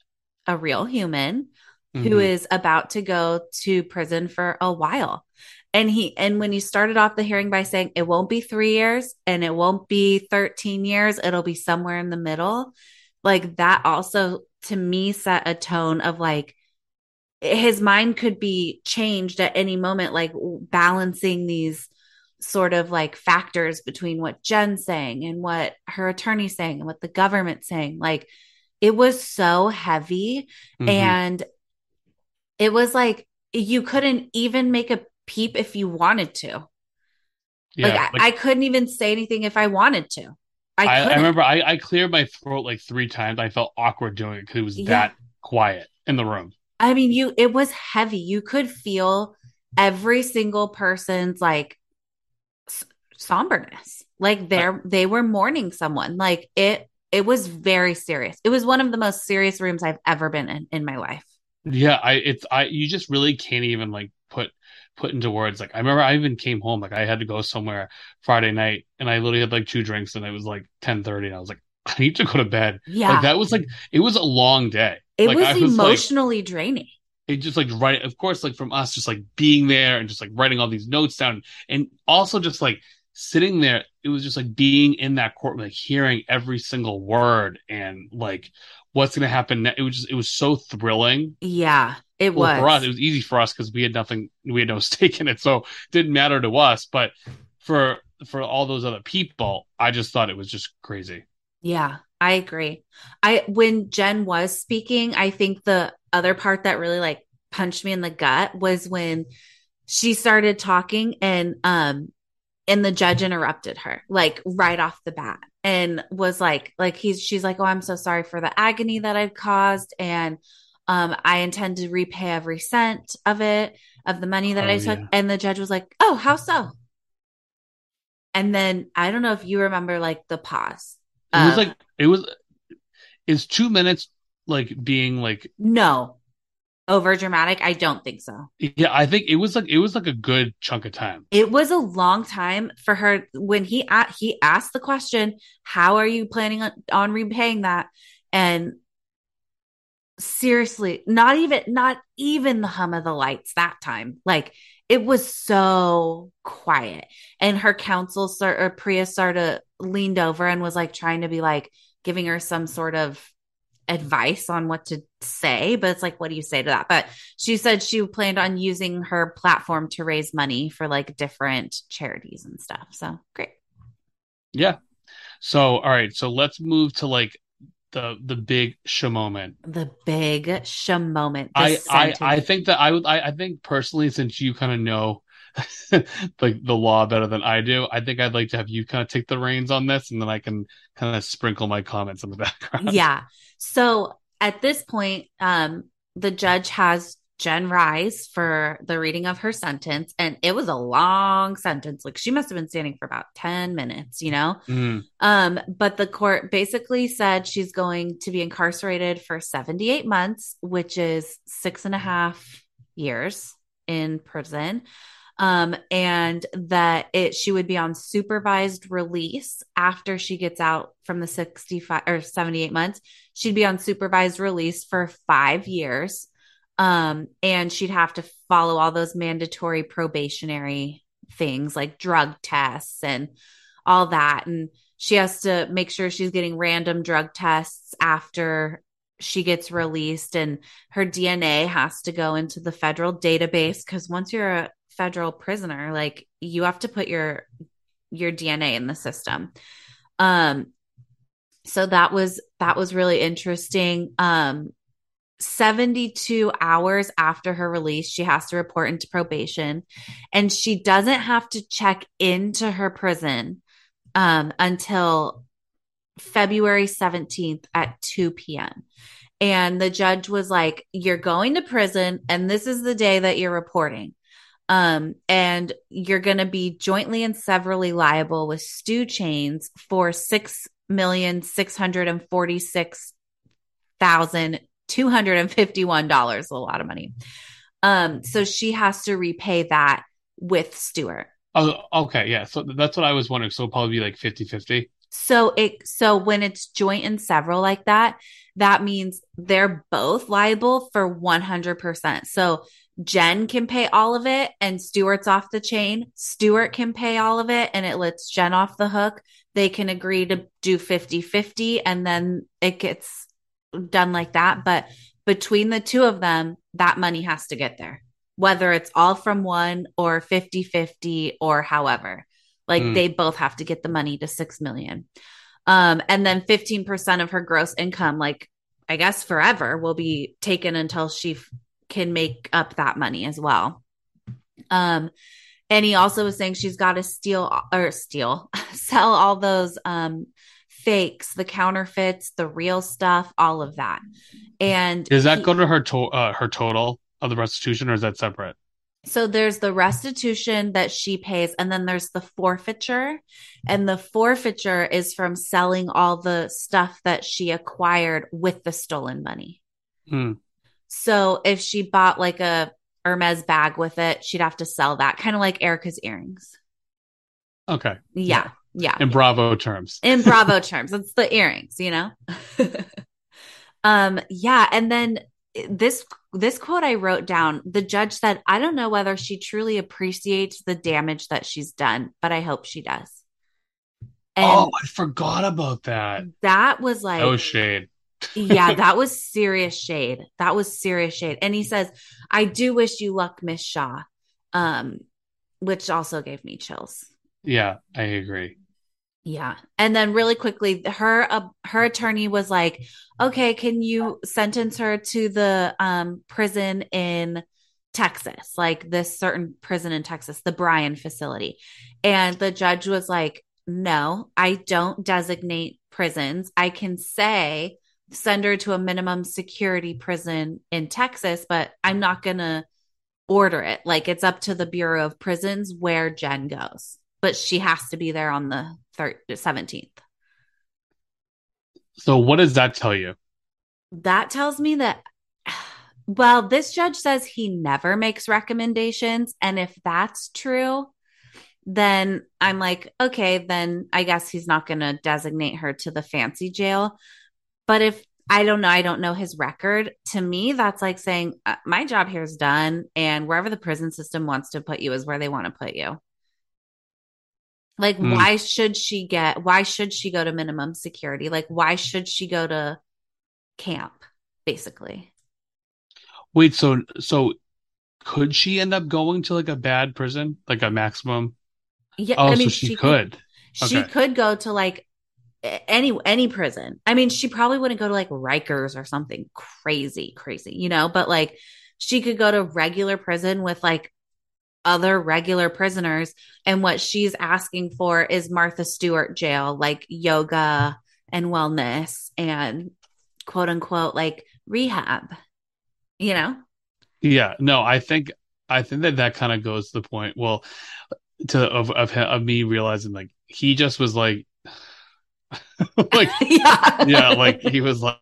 a real human who Mhm. is about to go to prison for a while. And he and when he started off the hearing by saying it won't be 3 years and it won't be 13 years, it'll be somewhere in the middle. Like that also to me set a tone of like his mind could be changed at any moment like balancing these sort of like factors between what Jen's saying and what her attorney's saying and what the government's saying. Like it was so heavy Mhm. and it was like you couldn't even make a peep if you wanted to. yeah, like, I, I couldn't even say anything if I wanted to. I, I, I remember I, I cleared my throat like three times. I felt awkward doing it because it was Yeah. that quiet in the room. I mean, you it was heavy. You could feel every single person's like s- somberness. Like they're they were mourning someone. Like it it was very serious. It was one of the most serious rooms I've ever been in in my life. Yeah, I it's I you just really can't even like put put into words. Like I remember I even came home like I had to go somewhere Friday night and I literally had like two drinks and it was like ten thirty and I was like (laughs) I need to go to bed. Yeah. Like that was like it was a long day. It like, was was like emotionally draining. it just like right of course like from us just like being there and just like writing all these notes down and also just like sitting there it was just like being in that court like hearing every single word and like what's going to happen ne- it was just it was so thrilling Yeah, it well, was. for us, it was easy for us because we had nothing, we had no (laughs) stake in it, so it didn't matter to us. But for for all those other people, I just thought it was just crazy. Yeah, I agree. I when Jen was speaking, I think the other part that really like punched me in the gut was when she started talking and um and the judge interrupted her like right off the bat and was like like he's she's like, "Oh, I'm so sorry for the agony that I've caused and um I intend to repay every cent of it of the money that Oh, I took." yeah. And the judge was like, "Oh, how so?" And then I don't know if you remember like the pause. It was like it was is two minutes like being like No. over dramatic? I don't think so. Yeah, I think it was like it was like a good chunk of time. It was a long time for her when he he asked the question, "How are you planning on, on repaying that?" And seriously, not even not even the hum of the lights that time. Like it was so quiet. And her counsel or Priya started leaned over and was like trying to be like giving her some sort of advice on what to say, but it's like, what do you say to that? But she said she planned on using her platform to raise money for like different charities and stuff. So great. Yeah. So all right, so let's move to like the the big sh moment. The big sh moment. I, I I think that I would I, I think personally, since you kind of know (laughs) like the law better than I do, I think I'd like to have you kind of take the reins on this, and then I can kind of sprinkle my comments in the background. Yeah. So at this point, um, the judge has Jen rise for the reading of her sentence. And it was a long sentence. Like she must have been standing for about 10 minutes, you know? Mm. Um, but the court basically said she's going to be incarcerated for 78 months, which is six and a half years in prison. Um, and that it she would be on supervised release after she gets out from the 65 or 78 months. She'd be on supervised release for five years um, and she'd have to follow all those mandatory probationary things like drug tests and all that. And she has to make sure she's getting random drug tests after she gets released and her DNA has to go into the federal database because once you're a federal prisoner, like you have to put your your DNA in the system. Um so that was that was really interesting. Um 72 hours after her release, she has to report into probation and she doesn't have to check into her prison um, until February 17th at 2 p.m. And the judge was like, You're going to prison, and this is the day that you're reporting. Um, and you're going to be jointly and severally liable with Stu Chains for six million six hundred and forty six thousand $251, a lot of money. Um, so she has to repay that with Stuart. Oh, okay. Yeah. So that's what I was wondering. So probably like 50 50. So it so when it's joint and several like that, that means they're both liable for 100%. So Jen can pay all of it and Stuart's off the chain. Stuart can pay all of it and it lets Jen off the hook. They can agree to do 50 50 and then it gets done like that. But between the two of them, that money has to get there, whether it's all from one or 50 50 or however. Like mm. they both have to get the money to 6 million. Um, and then 15% of her gross income, like I guess forever, will be taken until she f- can make up that money as well. Um, and he also was saying she's got to steal or steal, (laughs) sell all those um, fakes, the counterfeits, the real stuff, all of that. And does that he, go to her to- uh, her total of the restitution, or is that separate? So there's the restitution that she pays, and then there's the forfeiture. And the forfeiture is from selling all the stuff that she acquired with the stolen money. Hmm. So if she bought like a Hermes bag with it, she'd have to sell that, kind of like Erika's earrings. Okay. Yeah. Yeah. In Bravo terms. In Bravo terms. It's the earrings, you know? (laughs) um, yeah. And then this this quote I wrote down, the judge said, I don't know whether she truly appreciates the damage that she's done, but I hope she does. And oh, I forgot about that. That was like oh shade. yeah, (laughs) that was serious shade. That was serious shade. And he says, I do wish you luck, Miss Shah. Um, which also gave me chills. Yeah, I agree. Yeah. And then really quickly her uh, her attorney was like, "Okay, can you sentence her to the um prison in Texas, like this certain prison in Texas, the Bryan facility." And the judge was like, "No, I don't designate prisons. I can say send her to a minimum security prison in Texas, but I'm not going to order it. Like it's up to the Bureau of Prisons where Jen goes." but she has to be there on the thir- 17th. So, what does that tell you? That tells me that (sighs) Well, this judge says he never makes recommendations. And if that's true, then I'm like, okay, then I guess he's not going to designate her to the fancy jail. But if I don't know, I don't know his record. To me, that's like saying, uh, my job here is done. And wherever the prison system wants to put you is where they want to put you. Like, Mm. why should she get, why should she go to minimum security? Like, why should she go to camp, basically? Wait, so so could she end up going to like a bad prison, like a maximum? Yeah. Oh, I mean, so she, could. She Okay. could go to like any any prison. I mean, she probably wouldn't go to like Rikers or something crazy, crazy, you know. But like, she could go to regular prison with like other regular prisoners, and what she's asking for is Martha Stewart jail, like yoga and wellness and quote unquote like rehab. You know? Yeah, no, I think I think that that kind of goes to the point. Well, to of of him, of me realizing like he just was like, (laughs) like (laughs) yeah, yeah, like he was like,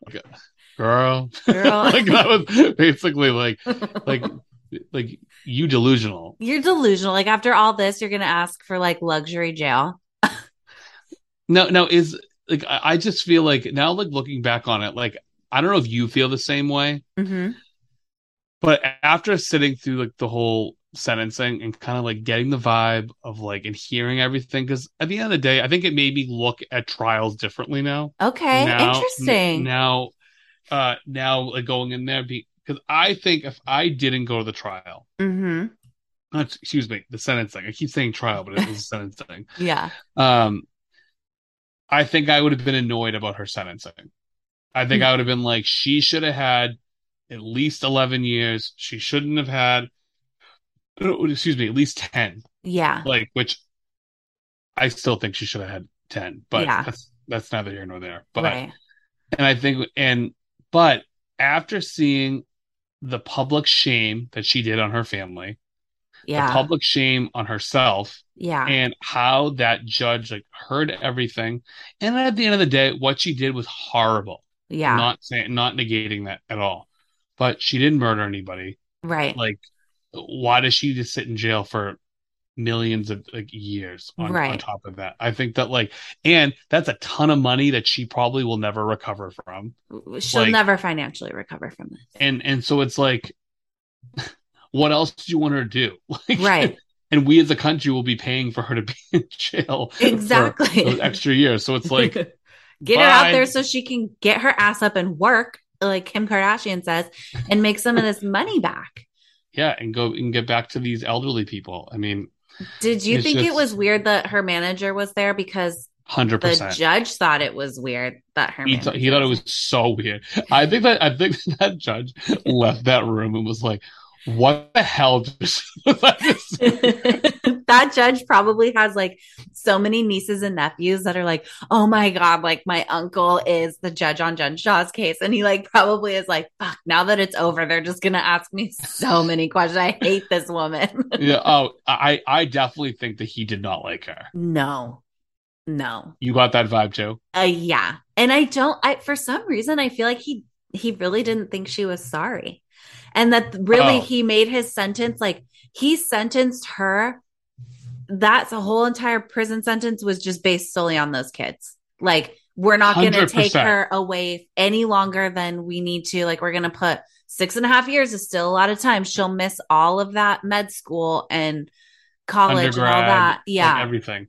girl, Girl. (laughs) like that was basically like like like you delusional. You're delusional. Like after all this, you're gonna ask for like luxury jail. (laughs) No, no, is like I, I just feel like now like looking back on it, like I don't know if you feel the same way, Mm-hmm. but after sitting through like the whole sentencing and kind of like getting the vibe of like and hearing everything, because at the end of the day, I think it made me look at trials differently now. Okay, Now- interesting. n- now, uh, now like going in there because I think if I didn't go to the trial, mm-hmm. not, excuse me, the sentencing. I keep saying trial, but it was a (laughs) sentencing. Yeah. Um, I think I would have been annoyed about her sentencing. I think Hmm. I would have been like, she should have had at least 11 years. She shouldn't have had, excuse me, at least 10. Yeah. Like, which I still think she should have had 10, but Yeah. that's, that's neither here nor there. But, right. and I think, and, but after seeing the public shame that she did on her family, Yeah. the public shame on herself, yeah. and how that judge like heard everything and at the end of the day what she did was horrible yeah. not saying not negating that at all but she didn't murder anybody right. like why does she just sit in jail for millions of like years on, on top of that i think that like and that's a ton of money that she probably will never recover from She'll like- never financially recover from this. and and so it's like (laughs) what else do you want her to do (laughs) like Right. (laughs) and we as a country will be paying for her to be in jail Exactly. those extra years so it's like Get her out there so she can get her ass up and work, like Kim Kardashian says, and make some of this money back. yeah and go and get back to these elderly people i mean Did you It's think it was weird that her manager was there? Because 100% the judge thought it was weird that her he, he thought it was so weird. I think that i think (laughs) that judge left that room and was like what the hell just, was I just that judge probably has like so many nieces and nephews that are like, oh my God, like my uncle is the judge on Jen Shah's case. And he like probably is like, fuck, now that it's over, they're just going to ask me so many questions. I hate this woman. (laughs) yeah oh i i definitely think that he did not like her no, no. you got that vibe too Uh, yeah. And I don't, I, for some reason, I feel like he, he really didn't think she was sorry. And that really Oh. he made his sentence like he sentenced her. That's a whole entire prison sentence was just based solely on those kids. Like, we're not going to take her away any longer than we need to. Like, we're going to put six and a half years is still a lot of time. She'll miss all of that med school and college and all that. Yeah everything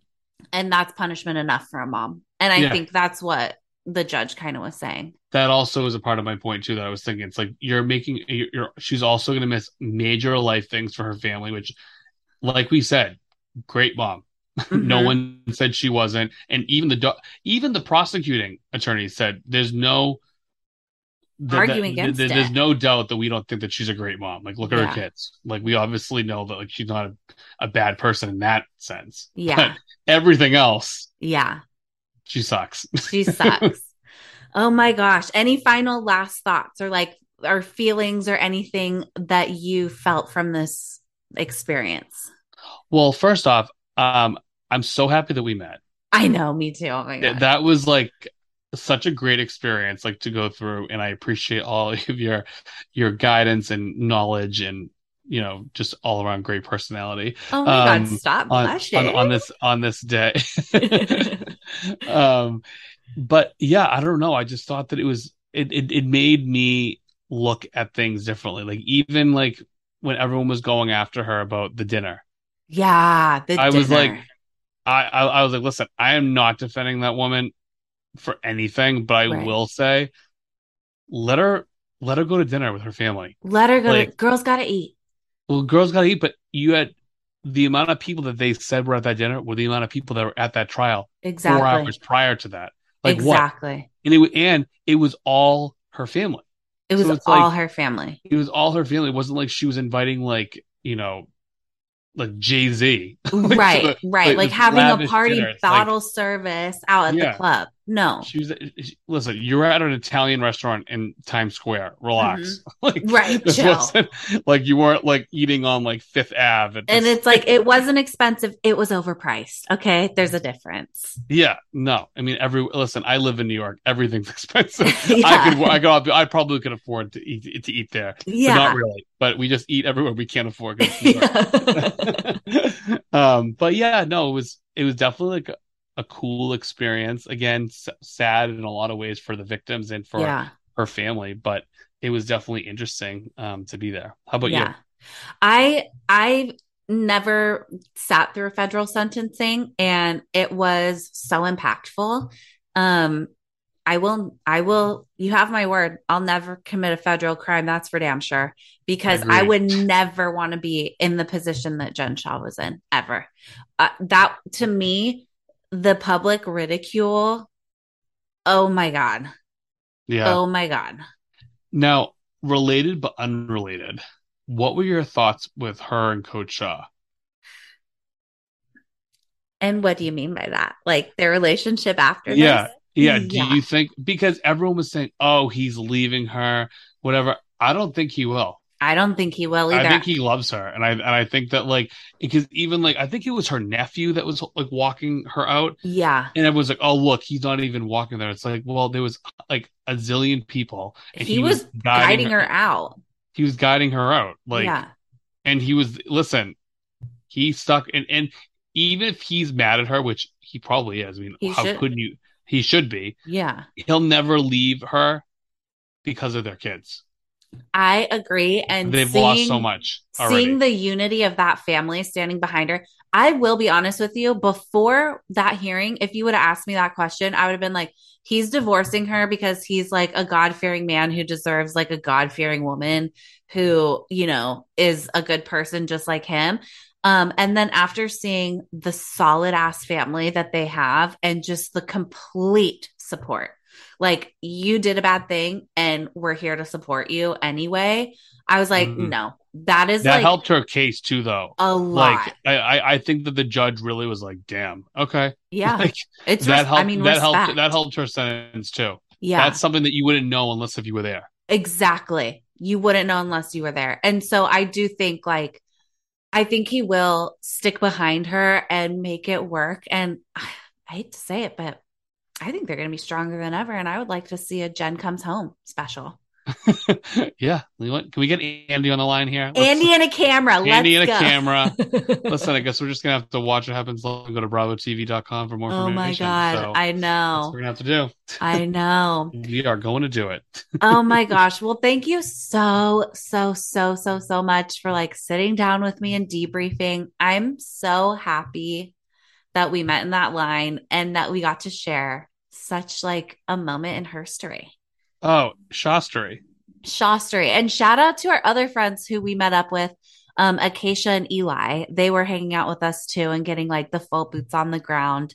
and that's punishment enough for a mom. And I Yeah. think that's what the judge kind of was saying. that also is a part of my point too that i was thinking it's like you're making you're, you're she's also going to miss major life things for her family which like we said great mom (laughs) no Mhm. one said she wasn't and even the even the prosecuting attorney said there's no Arguing against that- there's no doubt that we don't think that she's a great mom like look at Yeah. her kids like we obviously know that like she's not a, a bad person in that sense Yeah. (laughs) but everything else Yeah. She sucks She (laughs) sucks. oh my gosh. Any final last thoughts or like or feelings or anything that you felt from this experience? well first off um i'm so happy that we met I know, me too. Oh my god. that was like such a great experience like to go through and I appreciate all (laughs) of your your guidance and knowledge and you know just all around great personality. Oh my um, god, stop on, blushing. on, on this on this day. (laughs) (laughs) um but yeah, I don't know. I just thought that it was it, it it made me look at things differently. Like even like when everyone was going after her about the dinner. yeah, the I was like I, I I was like, listen, I am not defending that woman for anything, but I Right. will say let her let her go to dinner with her family. let her go. to, girls gotta eat. Well, girls gotta eat, but you had the amount of people that they said were at that dinner were the amount of people that were at that trial four Exactly. hours prior to that. Like what? exactly. And it and it was all her family. It was So all like- her family. It was all her family. It wasn't like she was inviting like you know, like Jay Z. (laughs) right, right. Like, having a party like- bottle service out at Yeah. the club. No. She was she- listen. You're at an Italian restaurant in Times Square. Relax, (laughs) like Mm-hmm. Right, this chill. wasn't- like you weren't like eating on like Fifth Ave. And it's like (laughs) it wasn't expensive. It was overpriced. Okay. There's a difference. yeah, no. I mean, every listen. I live in New York. Everything's (laughs) expensive. Yeah. I could, I could, I probably could afford to eat to eat there. But Yeah. not really. But we just eat everywhere we can't afford. 'cause it's New York. um, but yeah, no, it was it was definitely like a, cool experience. Again, s- sad in a lot of ways for the victims and for yeah. her family, but it was definitely interesting um, to be there. How about you? yeah. I I never sat through a federal sentencing and it was so impactful. Um I will I will you have my word. I'll never commit a federal crime, that's for damn sure. Because I Agreed. would (laughs) never want to be in the position that Jen Shah was in ever. Uh, that to me, the public ridicule. Oh my god. Yeah. Oh my god. Now, related but unrelated, what were your thoughts with her and Coach Shah? And what do you mean by that? Like their relationship after Yeah. this? Yeah. Do you think because everyone was saying, "Oh, he's leaving her," whatever? I don't think he will. I don't think he will either. I think he loves her, and I and I think that like because even like I think it was her nephew that was like walking her out, yeah. and everyone's like, "Oh, look, he's not even walking there." It's like, well, there was like a zillion people, and He, was, guiding, her, out. He was guiding her out, like, yeah. and he was listen. He stuck, and and even if he's mad at her, which he probably is. I mean, He how should. couldn't you? He should be. Yeah. He'll never leave her because of their kids. I agree. And They've seeing, lost so much already. Seeing the unity of that family standing behind her. I will be honest with you. Before that hearing, if you would have asked me that question, I would have been like, he's divorcing her because he's like a God fearing man who deserves like a God fearing woman who, you know, is a good person just like him. Um, and then after seeing the solid ass family that they have and just the complete support, like you did a bad thing and we're here to support you anyway. I was like, Mhm. no, that is that like helped her case too, though. a lot. Like I, I, think that the judge really was like, "Damn, okay." yeah. (laughs) Like, it's, that res- helped. I mean, that helped. That helped her sentence too. Yeah, That's something that you wouldn't know unless if you were there. exactly. You wouldn't know unless you were there. And so I do think like, I think he will stick behind her and make it work. And (sighs) I hate to say it, but I think they're going to be stronger than ever. And I would like to see a Jen comes home special. (laughs) yeah. Can we get Andy on the line here? Let's- Andy and a camera. Andy Let's and a camera. (laughs) Listen, I guess we're just gonna have to watch what happens. Go to bravotv.com for more oh information. my God. So I that's know. what we're gonna have to do. (laughs) I know. We are going to do it. oh my gosh. Well, thank you so, so, so, so, so much for like sitting down with me and debriefing. I'm so happy that we met in that line and that we got to share such like a moment in history. Oh, Shastri. Shastri. And shout out to our other friends who we met up with, um, Acacia and Eli. They were hanging out with us too and getting like the full boots on the ground.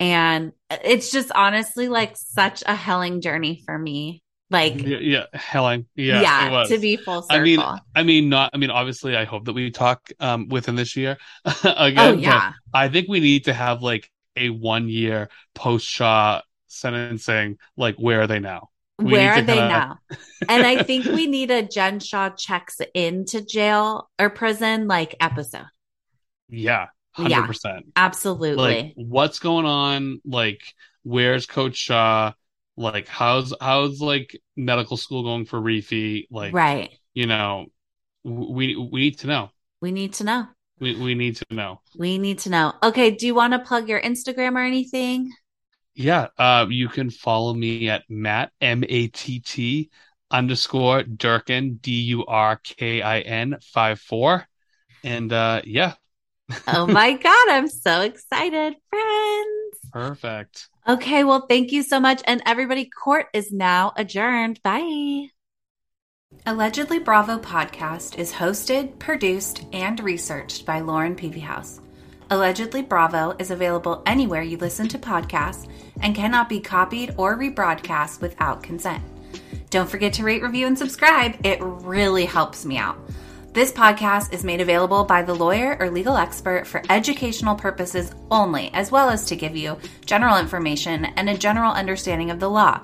And it's just honestly like such a helling journey for me. Like, Yeah, yeah, Helen. Yeah, yeah, it was. to be full circle. I mean, I mean, not. I mean, obviously, I hope that we talk um within this year (laughs) again. oh yeah. I think we need to have like a one year post Shah sentencing. Like, where are they now? we Where are they kinda- now? and I think we need a Jen Shah checks into jail or prison like episode. Yeah, hundred Yeah. percent. Absolutely. Like, what's going on? Like, where's Coach Shah? like how's how's like medical school going for Reefy? Like, right. You know, we we need to know. We need to know. We we need to know. We need to know. Okay, do you want to plug your Instagram or anything? Yeah, uh, you can follow me at Matt M A T T underscore Durkin D U R K I N five four, and uh, yeah. (laughs) oh my god, I'm so excited, friends! Perfect. Okay, well, thank you so much, and everybody, court is now adjourned. Bye. Allegedly Bravo podcast is hosted, produced, and researched by Lauren Peavyhouse. Allegedly Bravo is available anywhere you listen to podcasts and cannot be copied or rebroadcast without consent. Don't forget to rate, review, and subscribe. It really helps me out. This podcast is made available by the lawyer or legal expert for educational purposes only, as well as to give you general information and a general understanding of the law,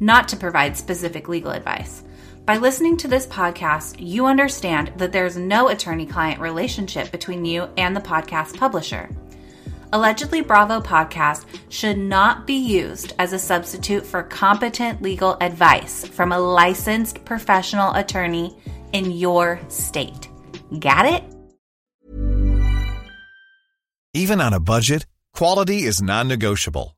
not to provide specific legal advice. By listening to this podcast, you understand that there's no attorney client relationship between you and the podcast publisher. Allegedly Bravo podcast should not be used as a substitute for competent legal advice from a licensed professional attorney in your state. Got it? Even on a budget, quality is non-negotiable.